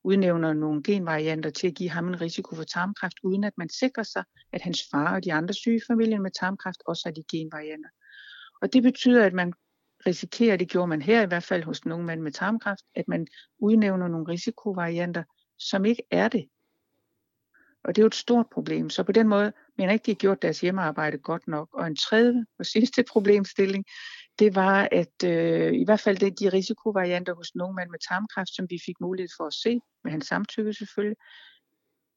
udnævner nogle genvarianter til at give ham en risiko for tarmkræft, uden at man sikrer sig, at hans far og de andre syge i familien med tarmkræft også har de genvarianter. Og det betyder, at man risikerer, det gjorde man her i hvert fald hos nogle mænd med tarmkræft, at man udnævner nogle risikovarianter, som ikke er det. Og det er jo et stort problem. Så på den måde mener jeg ikke, de har gjort deres hjemmearbejde godt nok. Og en tredje og sidste problemstilling, det var, at øh, i hvert fald det, de risikovarianter hos nogle mænd med tarmkræft, som vi fik mulighed for at se, med hans samtykke selvfølgelig,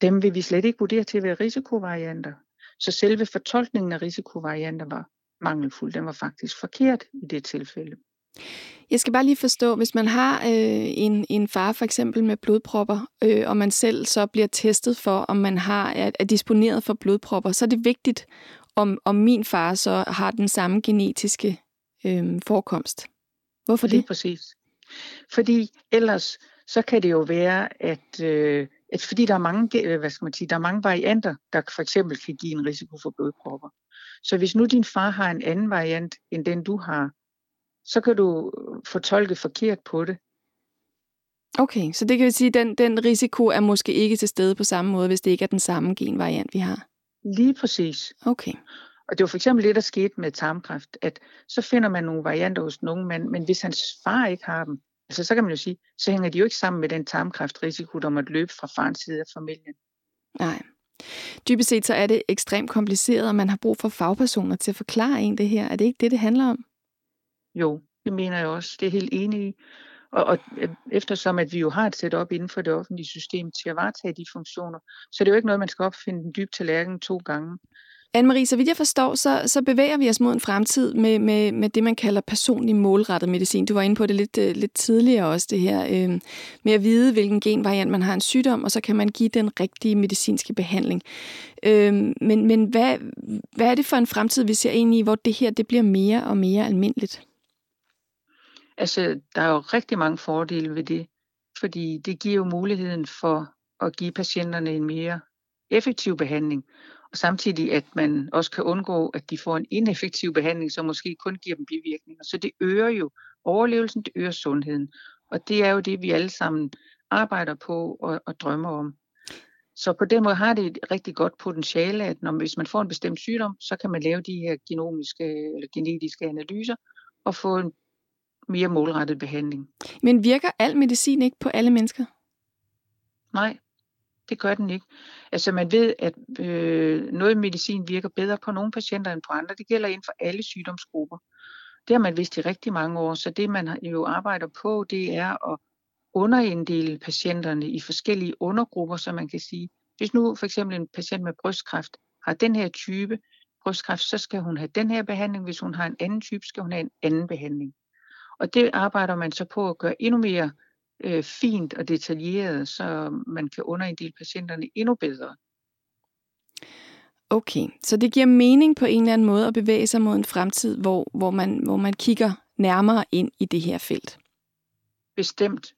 dem vil vi slet ikke vurdere til at være risikovarianter. Så selve fortolkningen af risikovarianter var mangelfuld. Den var faktisk forkert i det tilfælde. Jeg skal bare lige forstå, hvis man har øh, en, en far for eksempel med blodpropper, øh, og man selv så bliver testet for, om man har er, er disponeret for blodpropper, så er det vigtigt, om, om min far så har den samme genetiske øh, forekomst. Hvorfor Lige det? præcis. Fordi ellers så kan det jo være, at, øh, at fordi der er mange, øh, hvad skal man sige, der er mange varianter, der for eksempel kan give en risiko for blodpropper. Så hvis nu din far har en anden variant end den du har, så kan du fortolke forkert på det. Okay, så det kan vil sige, at den, den risiko er måske ikke til stede på samme måde, hvis det ikke er den samme genvariant, vi har. Lige præcis. Okay. Og det var for eksempel det, der skete med tarmkræft, at så finder man nogle varianter hos nogle mænd, men hvis hans far ikke har dem, altså så kan man jo sige, så hænger de jo ikke sammen med den tarmkræftrisiko, der måtte løbe fra farens side af familien. Nej. Dybest set så er det ekstremt kompliceret, og man har brug for fagpersoner til at forklare en det her. Er det ikke det, det handler om? Jo, det mener jeg også. Det er helt enig i. Og, og øh, eftersom at vi jo har et setup inden for det offentlige system til at varetage de funktioner, så det er jo ikke noget, man skal opfinde den dybe tallerken to gange. Anne-Marie, så vidt jeg forstår, så, så bevæger vi os mod en fremtid med, med, med det, man kalder personlig målrettet medicin. Du var inde på det lidt, øh, lidt tidligere også, det her øh, med at vide, hvilken genvariant man har en sygdom, og så kan man give den rigtige medicinske behandling. Øh, men men hvad, hvad er det for en fremtid, vi ser ind i, hvor det her det bliver mere og mere almindeligt? Altså, der er jo rigtig mange fordele ved det, fordi det giver jo muligheden for at give patienterne en mere effektiv behandling, samtidig at man også kan undgå, at de får en ineffektiv behandling, som måske kun giver dem bivirkninger. Så det øger jo overlevelsen, det øger sundheden. Og det er jo det, vi alle sammen arbejder på og, og drømmer om. Så på den måde har det et rigtig godt potentiale, at når, hvis man får en bestemt sygdom, så kan man lave de her genomiske eller genetiske analyser og få en mere målrettet behandling. Men virker al medicin ikke på alle mennesker? Nej, det gør den ikke. Altså man ved, at øh, noget medicin virker bedre på nogle patienter end på andre. Det gælder inden for alle sygdomsgrupper. Det har man vidst i rigtig mange år, så det man jo arbejder på, det er at underinddele patienterne i forskellige undergrupper, så man kan sige, hvis nu for eksempel en patient med brystkræft har den her type brystkræft, så skal hun have den her behandling. Hvis hun har en anden type, skal hun have en anden behandling. Og det arbejder man så på at gøre endnu mere øh, fint og detaljeret, så man kan underinddele patienterne endnu bedre. Okay, så det giver mening på en eller anden måde at bevæge sig mod en fremtid, hvor, hvor, man, hvor man kigger nærmere ind i det her felt. Bestemt.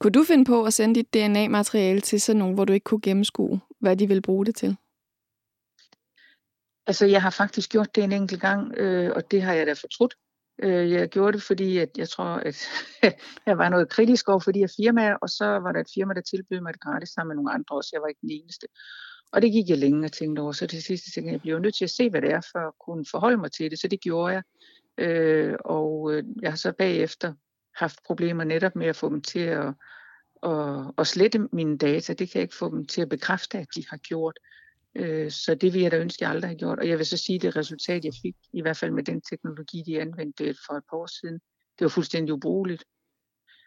Kunne du finde på at sende dit DNA-materiale til sådan nogen, hvor du ikke kunne gennemskue, hvad de vil bruge det til? Altså, jeg har faktisk gjort det en enkelt gang, øh, og det har jeg da fortrudt. Øh, jeg gjorde det, fordi at jeg tror, at jeg var noget kritisk over for de her firmaer, og så var der et firma, der tilbød mig det gratis sammen med nogle andre også. Jeg var ikke den eneste. Og det gik jeg længe og tænkte over. Så til sidst tænkte jeg, jeg bliver nødt til at se, hvad det er, for at kunne forholde mig til det. Så det gjorde jeg. Øh, og øh, jeg har så bagefter haft problemer netop med at få dem til at, at, at slette mine data. Det kan jeg ikke få dem til at bekræfte, at de har gjort. Øh, så det vil jeg da ønske, jeg aldrig har gjort. Og jeg vil så sige, at det resultat, jeg fik, i hvert fald med den teknologi, de anvendte for et par år siden, det var fuldstændig ubrugeligt.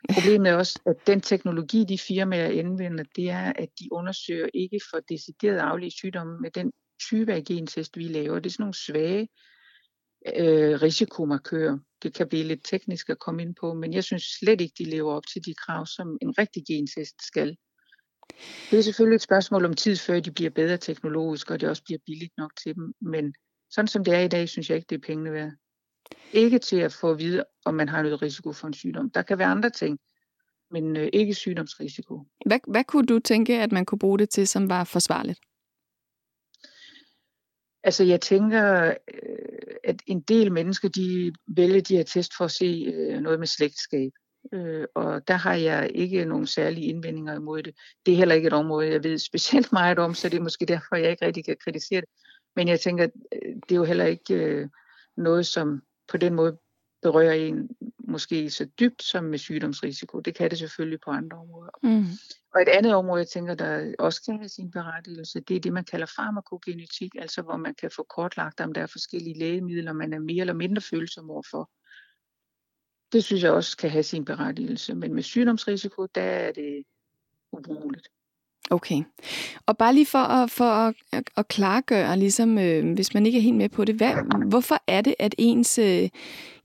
Problemet er også, at den teknologi, de firmaer anvender, det er, at de undersøger ikke for decideret aflige sygdomme med den type af gentest, vi laver. Det er sådan nogle svage øh, risikomarkører. Det kan blive lidt teknisk at komme ind på, men jeg synes slet ikke, de lever op til de krav, som en rigtig gentest skal. Det er selvfølgelig et spørgsmål om tid, før de bliver bedre teknologisk, og det også bliver billigt nok til dem. Men sådan som det er i dag, synes jeg ikke, det er pengene værd. Ikke til at få at vide, om man har noget risiko for en sygdom. Der kan være andre ting, men øh, ikke sygdomsrisiko. Hvad, hvad kunne du tænke, at man kunne bruge det til, som var forsvarligt? Altså jeg tænker, øh, at en del mennesker, de vælger de her test for at se øh, noget med slægtskab. Øh, og der har jeg ikke nogen særlige indvendinger imod det. Det er heller ikke et område, jeg ved specielt meget om, så det er måske derfor, jeg ikke rigtig kan kritisere det. Men jeg tænker, det er jo heller ikke noget, som på den måde berører en måske så dybt som med sygdomsrisiko. Det kan det selvfølgelig på andre områder. Mm. Og et andet område, jeg tænker, der også kan have sin berettigelse, det er det, man kalder farmakogenetik, altså hvor man kan få kortlagt, om der er forskellige lægemidler, man er mere eller mindre følsom overfor. Det synes jeg også kan have sin berettigelse, men med sygdomsrisiko, der er det ubrugeligt. Okay. Og bare lige for at, for at, at, klargøre, ligesom, øh, hvis man ikke er helt med på det, hvad, hvorfor er det, at ens øh,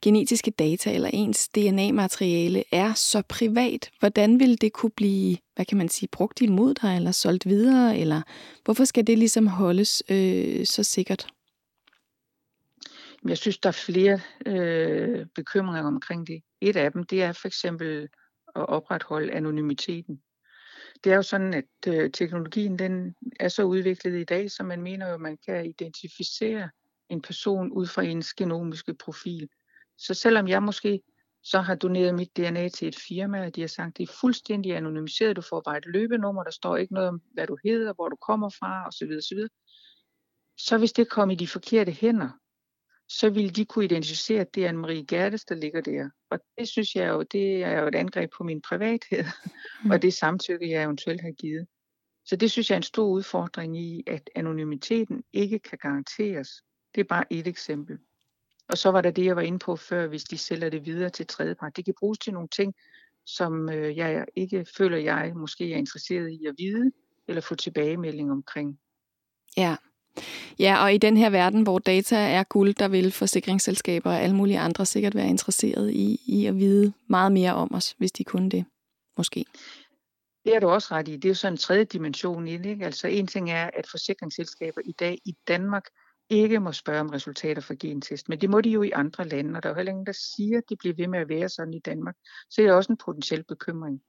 genetiske data eller ens DNA-materiale er så privat? Hvordan vil det kunne blive, hvad kan man sige, brugt imod dig eller solgt videre? Eller hvorfor skal det ligesom holdes øh, så sikkert? Jeg synes, der er flere øh, bekymringer omkring det. Et af dem, det er for eksempel at opretholde anonymiteten det er jo sådan, at øh, teknologien den er så udviklet i dag, så man mener jo, at man kan identificere en person ud fra ens genomiske profil. Så selvom jeg måske så har doneret mit DNA til et firma, og de har sagt, at det er fuldstændig anonymiseret, du får bare et løbenummer, der står ikke noget om, hvad du hedder, hvor du kommer fra, osv. osv. Så hvis det kom i de forkerte hænder, så ville de kunne identificere, at det er en Marie Gertes, der ligger der. Og det synes jeg jo, det er jo et angreb på min privathed, mm. og det samtykke, jeg eventuelt har givet. Så det synes jeg er en stor udfordring i, at anonymiteten ikke kan garanteres. Det er bare et eksempel. Og så var der det, jeg var inde på før, hvis de sælger det videre til tredjepart. Det kan bruges til nogle ting, som øh, jeg ikke føler, jeg måske er interesseret i at vide, eller få tilbagemelding omkring. Ja, Ja, og i den her verden, hvor data er guld, der vil forsikringsselskaber og alle mulige andre sikkert være interesseret i, i at vide meget mere om os, hvis de kunne det, måske. Det er du også ret i. Det er jo sådan en tredje dimension i det. Ikke? Altså en ting er, at forsikringsselskaber i dag i Danmark ikke må spørge om resultater for gentest, men det må de jo i andre lande, og der er jo heller ingen, der siger, at de bliver ved med at være sådan i Danmark. Så det er også en potentiel bekymring.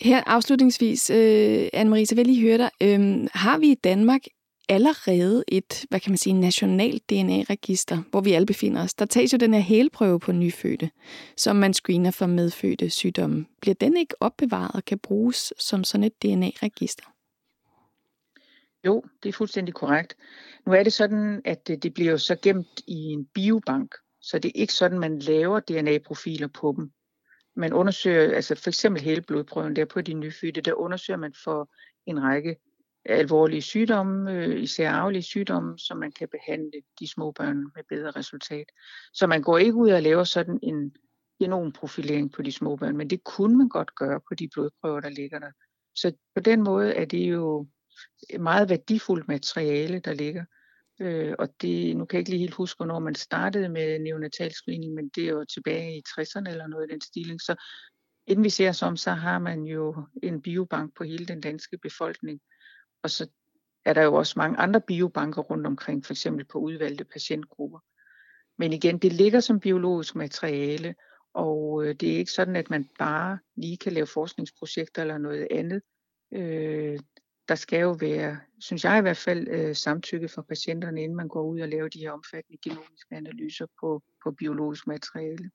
Her afslutningsvis, øh, Anne-Marie, så vil jeg lige høre dig. Øh, har vi i Danmark allerede et, hvad kan man sige, nationalt DNA-register, hvor vi alle befinder os? Der tages jo den her helprøve på nyfødte, som man screener for medfødte sygdomme. Bliver den ikke opbevaret og kan bruges som sådan et DNA-register? Jo, det er fuldstændig korrekt. Nu er det sådan, at øh, det bliver så gemt i en biobank, så det er ikke sådan, man laver DNA-profiler på dem man undersøger, altså for eksempel hele blodprøven der på de nyfødte, der undersøger man for en række alvorlige sygdomme, øh, især arvelige sygdomme, som man kan behandle de små børn med bedre resultat. Så man går ikke ud og laver sådan en genomprofilering på de små børn, men det kunne man godt gøre på de blodprøver, der ligger der. Så på den måde er det jo meget værdifuldt materiale, der ligger. Øh, og det, nu kan jeg ikke lige helt huske, hvornår man startede med neonatal screening, men det er jo tilbage i 60'erne eller noget i den stilling. Så inden vi ser os om, så har man jo en biobank på hele den danske befolkning. Og så er der jo også mange andre biobanker rundt omkring, for eksempel på udvalgte patientgrupper. Men igen, det ligger som biologisk materiale, og øh, det er ikke sådan, at man bare lige kan lave forskningsprojekter eller noget andet. Øh, der skal jo være, synes jeg i hvert fald, øh, samtykke fra patienterne, inden man går ud og laver de her omfattende genomiske analyser på, på biologisk materiale.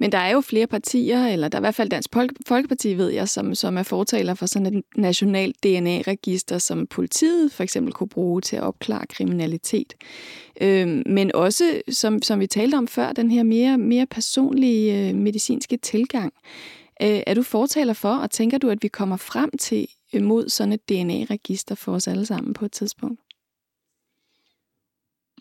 Men der er jo flere partier, eller der er i hvert fald Dansk Folkeparti, ved jeg, som, som er fortaler for sådan et nationalt DNA-register, som politiet for eksempel kunne bruge til at opklare kriminalitet. Øhm, men også, som, som vi talte om før, den her mere, mere personlige øh, medicinske tilgang. Øh, er du fortaler for, og tænker du, at vi kommer frem til mod sådan et DNA-register for os alle sammen på et tidspunkt?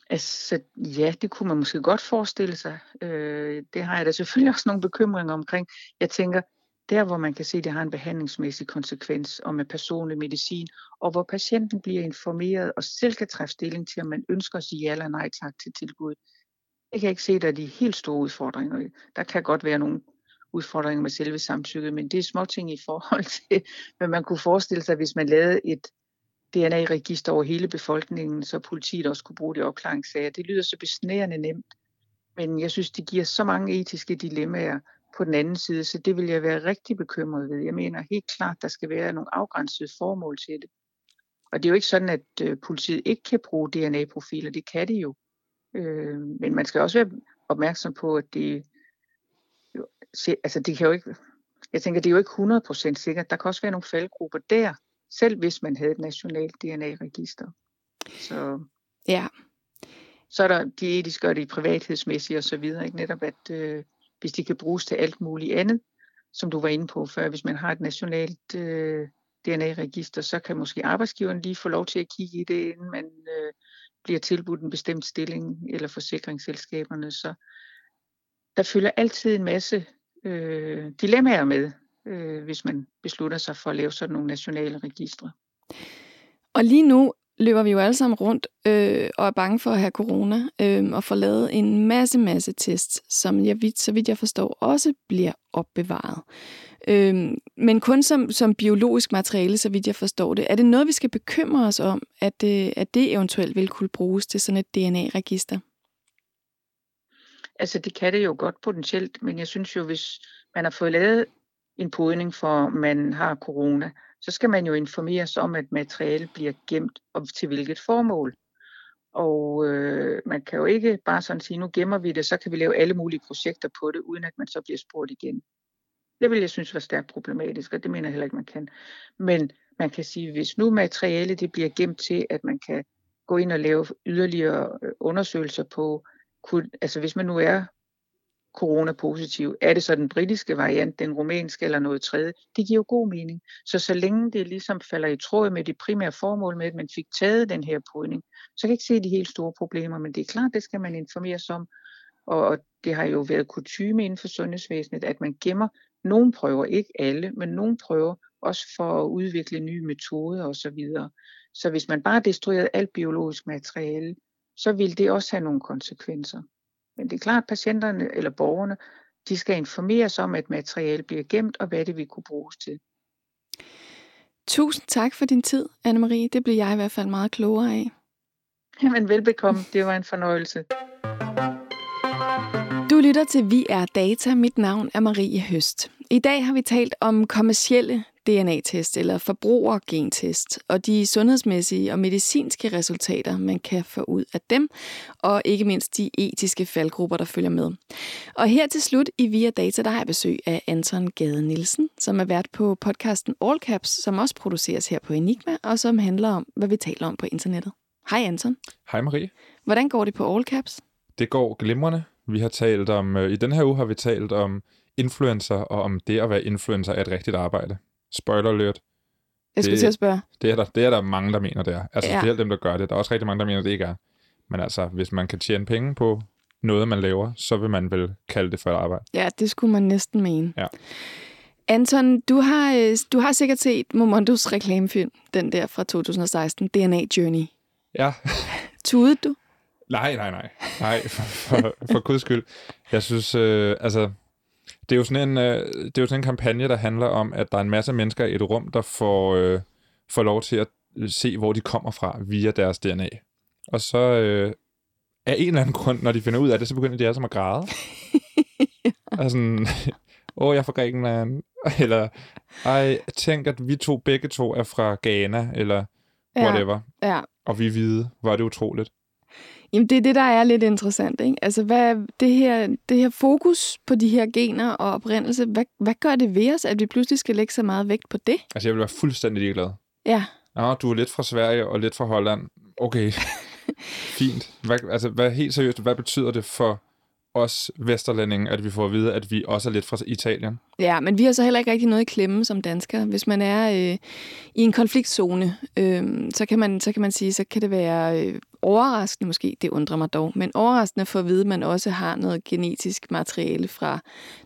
Altså, ja, det kunne man måske godt forestille sig. Øh, det har jeg da selvfølgelig også nogle bekymringer omkring. Jeg tænker, der hvor man kan se, at det har en behandlingsmæssig konsekvens og med personlig medicin, og hvor patienten bliver informeret og selv kan træffe stilling til, om man ønsker at sige ja eller nej tak til tilbuddet. Jeg kan ikke se, at der er de helt store udfordringer. Der kan godt være nogle udfordringer med selve samtykket, men det er småting i forhold til, hvad man kunne forestille sig, hvis man lavede et DNA-register over hele befolkningen, så politiet også kunne bruge det i opklaringssager. Det lyder så besnærende nemt, men jeg synes, det giver så mange etiske dilemmaer på den anden side, så det vil jeg være rigtig bekymret ved. Jeg mener helt klart, der skal være nogle afgrænsede formål til det. Og det er jo ikke sådan, at øh, politiet ikke kan bruge DNA-profiler. Det kan de jo. Øh, men man skal også være opmærksom på, at det, altså det kan jo ikke, jeg tænker, det er jo ikke 100% sikkert. Der kan også være nogle faldgrupper der, selv hvis man havde et nationalt DNA-register. Så, ja. så er der de etiske og de privathedsmæssige osv., ikke netop, at øh, hvis de kan bruges til alt muligt andet, som du var inde på før, hvis man har et nationalt øh, DNA-register, så kan måske arbejdsgiveren lige få lov til at kigge i det, inden man øh, bliver tilbudt en bestemt stilling, eller forsikringsselskaberne. Så der følger altid en masse øh, dilemmaer med, øh, hvis man beslutter sig for at lave sådan nogle nationale registre. Og lige nu løber vi jo alle sammen rundt øh, og er bange for at have corona øh, og få lavet en masse, masse tests, som jeg, så vidt jeg forstår også bliver opbevaret. Øh, men kun som, som biologisk materiale, så vidt jeg forstår det. Er det noget, vi skal bekymre os om, at, øh, at det eventuelt vil kunne bruges til sådan et DNA-register? Altså det kan det jo godt potentielt, men jeg synes jo, hvis man har fået lavet en podning for, man har corona, så skal man jo informeres om, at materiale bliver gemt og til hvilket formål. Og øh, man kan jo ikke bare sådan sige, nu gemmer vi det, så kan vi lave alle mulige projekter på det, uden at man så bliver spurgt igen. Det vil jeg synes var stærkt problematisk, og det mener jeg heller ikke, man kan. Men man kan sige, hvis nu materiale det bliver gemt til, at man kan gå ind og lave yderligere øh, undersøgelser på, kunne, altså hvis man nu er coronapositiv. Er det så den britiske variant, den rumænske eller noget tredje? Det giver jo god mening. Så så længe det ligesom falder i tråd med det primære formål med, at man fik taget den her podning, så kan jeg ikke se de helt store problemer, men det er klart, det skal man informeres om. Og det har jo været kutume inden for sundhedsvæsenet, at man gemmer nogle prøver, ikke alle, men nogle prøver, også for at udvikle nye metoder osv. Så, videre. så hvis man bare destruerede alt biologisk materiale, så vil det også have nogle konsekvenser. Men det er klart, at patienterne eller borgerne, de skal informeres om, at materiale bliver gemt, og hvad det vil kunne bruges til. Tusind tak for din tid, Anne-Marie. Det blev jeg i hvert fald meget klogere af. Jamen velbekomme. Det var en fornøjelse. Du lytter til Vi er Data. Mit navn er Marie Høst. I dag har vi talt om kommercielle DNA-test eller forbrugergentest, og de sundhedsmæssige og medicinske resultater, man kan få ud af dem, og ikke mindst de etiske faldgrupper, der følger med. Og her til slut i Via Data, der har jeg besøg af Anton Gade Nielsen, som er vært på podcasten All Caps, som også produceres her på Enigma, og som handler om, hvad vi taler om på internettet. Hej Anton. Hej Marie. Hvordan går det på All Caps? Det går glimrende. Vi har talt om, øh, i den her uge har vi talt om influencer, og om det at være influencer er et rigtigt arbejde. Spoiler alert. Jeg skulle til at spørge. Det er, der, det er der mange, der mener, det er. Altså, ja. specielt dem, der gør det. Der er også rigtig mange, der mener, det ikke er. Men altså, hvis man kan tjene penge på noget, man laver, så vil man vel kalde det for et arbejde. Ja, det skulle man næsten mene. Ja. Anton, du har, øh, du har sikkert set Momondos reklamefilm, den der fra 2016, DNA Journey. Ja. Tudede du? Nej, nej, nej. Nej, for, for, for guds skyld. Jeg synes, øh, altså, det er jo sådan en, øh, det er jo sådan en kampagne, der handler om, at der er en masse mennesker i et rum, der får, øh, får lov til at se, hvor de kommer fra via deres DNA. Og så øh, af en eller anden grund, når de finder ud af det, så begynder de alle sammen at græde. ja. Og sådan, åh, jeg er fra Grækenland. Eller, ej, tænk, at vi to begge to er fra Ghana, eller whatever. Ja. Og vi er hvide. Er det utroligt. Jamen, det er det, der er lidt interessant. Ikke? Altså, hvad, det, her, det her fokus på de her gener og oprindelse, hvad, hvad gør det ved os, at vi pludselig skal lægge så meget vægt på det? Altså, jeg vil være fuldstændig ligeglad. Ja. Ja, du er lidt fra Sverige og lidt fra Holland. Okay, fint. Hvad, altså, hvad, helt seriøst, hvad betyder det for os vesterlændinge, at vi får at vide, at vi også er lidt fra Italien. Ja, men vi har så heller ikke rigtig noget i klemme som danskere. Hvis man er øh, i en konfliktzone, øh, så, kan man, så kan man sige, så kan det være øh, overraskende måske, det undrer mig dog, men overraskende for at vide, at man også har noget genetisk materiale fra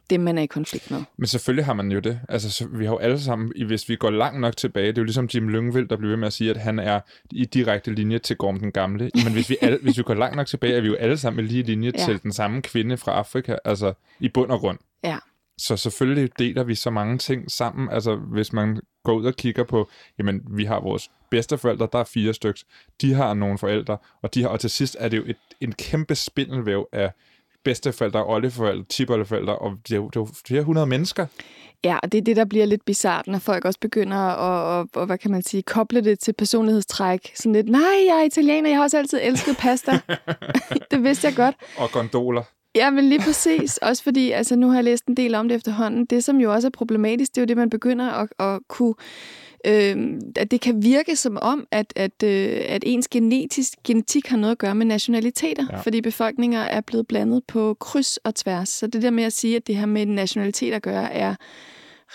dem, man er i konflikt med. Men selvfølgelig har man jo det. Altså, så vi har jo alle sammen, hvis vi går langt nok tilbage, det er jo ligesom Jim Lyngvild, der bliver ved med at sige, at han er i direkte linje til Gorm den Gamle. Men hvis vi, alle, hvis vi går langt nok tilbage, er vi jo alle sammen i lige linje ja. til den samme kvinde fra Afrika, altså i bund og grund. Ja. Så selvfølgelig deler vi så mange ting sammen. Altså, hvis man går ud og kigger på, jamen, vi har vores bedsteforældre, der er fire stykker, de har nogle forældre, og, de har, og til sidst er det jo et, en kæmpe spindelvæv af bedsteforældre, oldeforældre, tipoldeforældre, og det er jo, det er jo flere hundrede mennesker. Ja, og det er det, der bliver lidt bizart, når folk også begynder at, og, og, hvad kan man sige, koble det til personlighedstræk. Sådan lidt, nej, jeg er italiener, jeg har også altid elsket pasta. det vidste jeg godt. Og gondoler. Ja, men lige præcis. Også fordi, altså nu har jeg læst en del om det efterhånden. Det, som jo også er problematisk, det er jo det, man begynder at, at kunne øh, at det kan virke som om, at, at, øh, at ens genetisk, genetik har noget at gøre med nationaliteter, ja. fordi befolkninger er blevet blandet på kryds og tværs. Så det der med at sige, at det her med nationalitet at gøre, er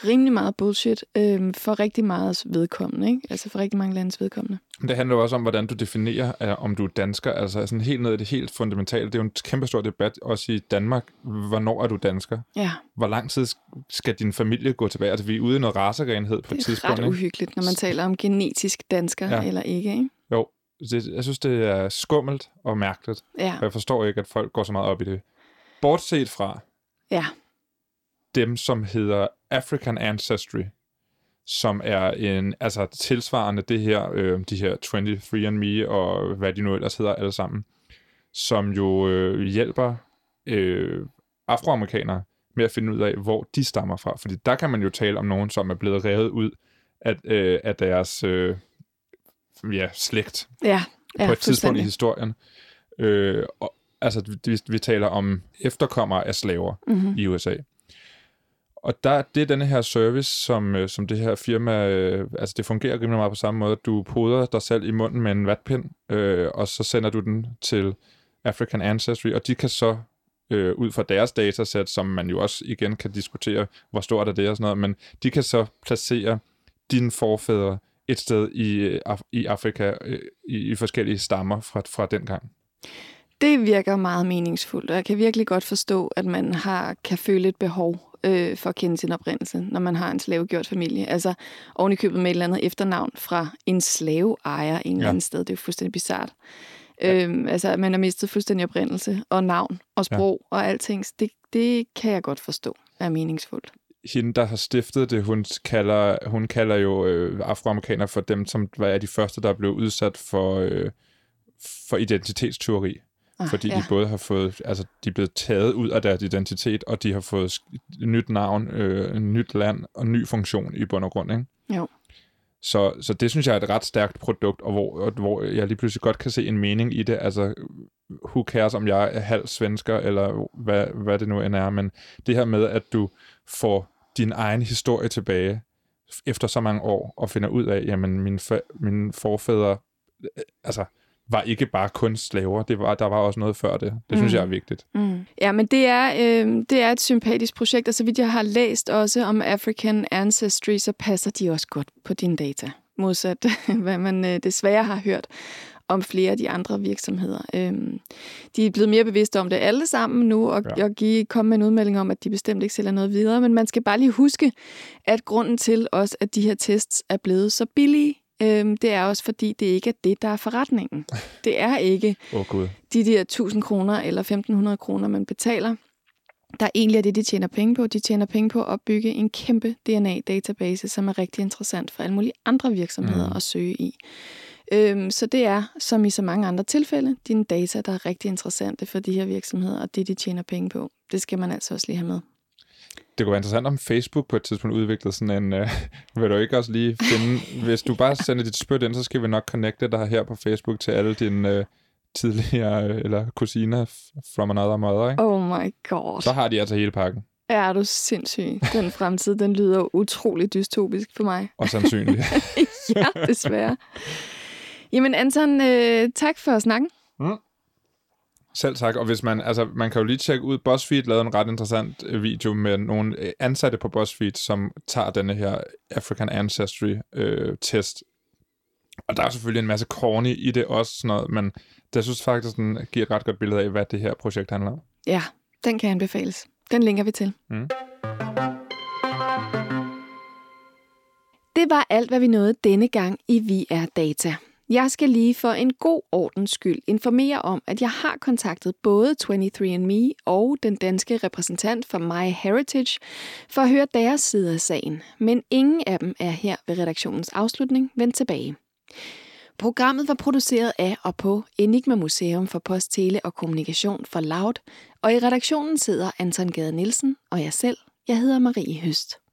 rimelig meget bullshit øh, for rigtig meget vedkommende, ikke? altså for rigtig mange landes vedkommende. Det handler jo også om, hvordan du definerer, uh, om du er dansker. Altså sådan helt ned i det helt fundamentale. Det er jo en kæmpe stor debat, også i Danmark. Hvornår er du dansker? Ja. Hvor lang tid skal din familie gå tilbage? Altså vi er ude i noget racerenhed på et tidspunkt. Det er ret uhyggeligt, når man taler om genetisk dansker ja. eller ikke, ikke? Jo, det, jeg synes, det er skummelt og mærkeligt. Ja. Og jeg forstår ikke, at folk går så meget op i det. Bortset fra ja. dem, som hedder African Ancestry, som er en, altså tilsvarende det her, øh, de her 23andMe og hvad de nu ellers hedder alle sammen, som jo øh, hjælper øh, afroamerikanere med at finde ud af, hvor de stammer fra. Fordi der kan man jo tale om nogen, som er blevet revet ud af, øh, af deres øh, ja, slægt ja, ja, på et tidspunkt i historien. Øh, og, altså, vi, vi taler om efterkommere af slaver mm-hmm. i USA. Og der, det er den her service, som, øh, som det her firma, øh, altså det fungerer rimelig meget på samme måde. Du poder dig selv i munden med en vatpind, øh, og så sender du den til African Ancestry, og de kan så øh, ud fra deres datasæt, som man jo også igen kan diskutere, hvor stort er det og sådan noget, men de kan så placere dine forfædre et sted i, øh, af, i Afrika øh, i, i forskellige stammer fra, fra den gang. Det virker meget meningsfuldt, og jeg kan virkelig godt forstå, at man har kan føle et behov øh, for at kende sin oprindelse, når man har en slavegjort familie. Altså oven i købet med et eller andet efternavn fra en slaveejer en ja. eller anden sted. Det er jo fuldstændig bizart. Ja. Øhm, altså, at man har mistet fuldstændig oprindelse og navn og sprog ja. og alting. Det, det kan jeg godt forstå er meningsfuldt. Hende, der har stiftet det, hun kalder, hun kalder jo øh, afroamerikanere for dem, som var de første, der blev udsat for, øh, for identitetsteori. Ah, fordi ja. de både har fået, altså de er blevet taget ud af deres identitet, og de har fået nyt navn, øh, nyt land og ny funktion i bund og grund, ikke? Jo. Så, så det synes jeg er et ret stærkt produkt, og hvor, og hvor jeg lige pludselig godt kan se en mening i det. Altså, who cares, om jeg er halv svensker, eller hvad, hvad det nu end er, men det her med, at du får din egen historie tilbage efter så mange år, og finder ud af, jamen, mine, for, mine forfædre, øh, altså, var ikke bare kun slaver, det var, der var også noget før det. Det synes mm. jeg er vigtigt. Mm. Ja, men det er, øh, det er et sympatisk projekt, og så vidt jeg har læst også om African Ancestry, så passer de også godt på dine data, modsat hvad man øh, desværre har hørt om flere af de andre virksomheder. Øhm, de er blevet mere bevidste om det alle sammen nu, og, ja. og give, komme med en udmelding om, at de bestemt ikke sælger noget videre. Men man skal bare lige huske, at grunden til også, at de her tests er blevet så billige, øhm, det er også fordi, det ikke er det, der er forretningen. Det er ikke oh, God. de der 1000 kroner eller 1500 kroner, man betaler. Der egentlig er det, de tjener penge på. De tjener penge på at opbygge en kæmpe DNA-database, som er rigtig interessant for alle mulige andre virksomheder mm. at søge i. Øhm, så det er, som i så mange andre tilfælde, dine data, der er rigtig interessante for de her virksomheder, og det, de tjener penge på. Det skal man altså også lige have med det kunne være interessant, om Facebook på et tidspunkt udviklede sådan en... Uh, vil du ikke også lige finde... hvis du bare sender dit spyt ind, så skal vi nok connecte dig her på Facebook til alle dine uh, tidligere uh, eller kusiner from another mother, ikke? Oh my god. Så har de altså hele pakken. Ja, er du sindssyg. Den fremtid, den lyder utrolig dystopisk for mig. Og sandsynligt. ja, desværre. Jamen Anton, øh, tak for snakken. Mm. Selv tak, og hvis man, altså, man kan jo lige tjekke ud, BuzzFeed lavede en ret interessant øh, video med nogle øh, ansatte på BuzzFeed, som tager denne her African Ancestry-test. Øh, og der er selvfølgelig en masse corny i det også, sådan noget, men det synes faktisk, den giver et ret godt billede af, hvad det her projekt handler om. Ja, den kan anbefales. Den linker vi til. Mm. Det var alt, hvad vi nåede denne gang i VR Data. Jeg skal lige for en god ordens skyld informere om, at jeg har kontaktet både 23andMe og den danske repræsentant for My Heritage for at høre deres side af sagen, men ingen af dem er her ved redaktionens afslutning vendt tilbage. Programmet var produceret af og på Enigma Museum for Post, Tele og Kommunikation for Loud, og i redaktionen sidder Anton Gade Nielsen og jeg selv. Jeg hedder Marie Høst.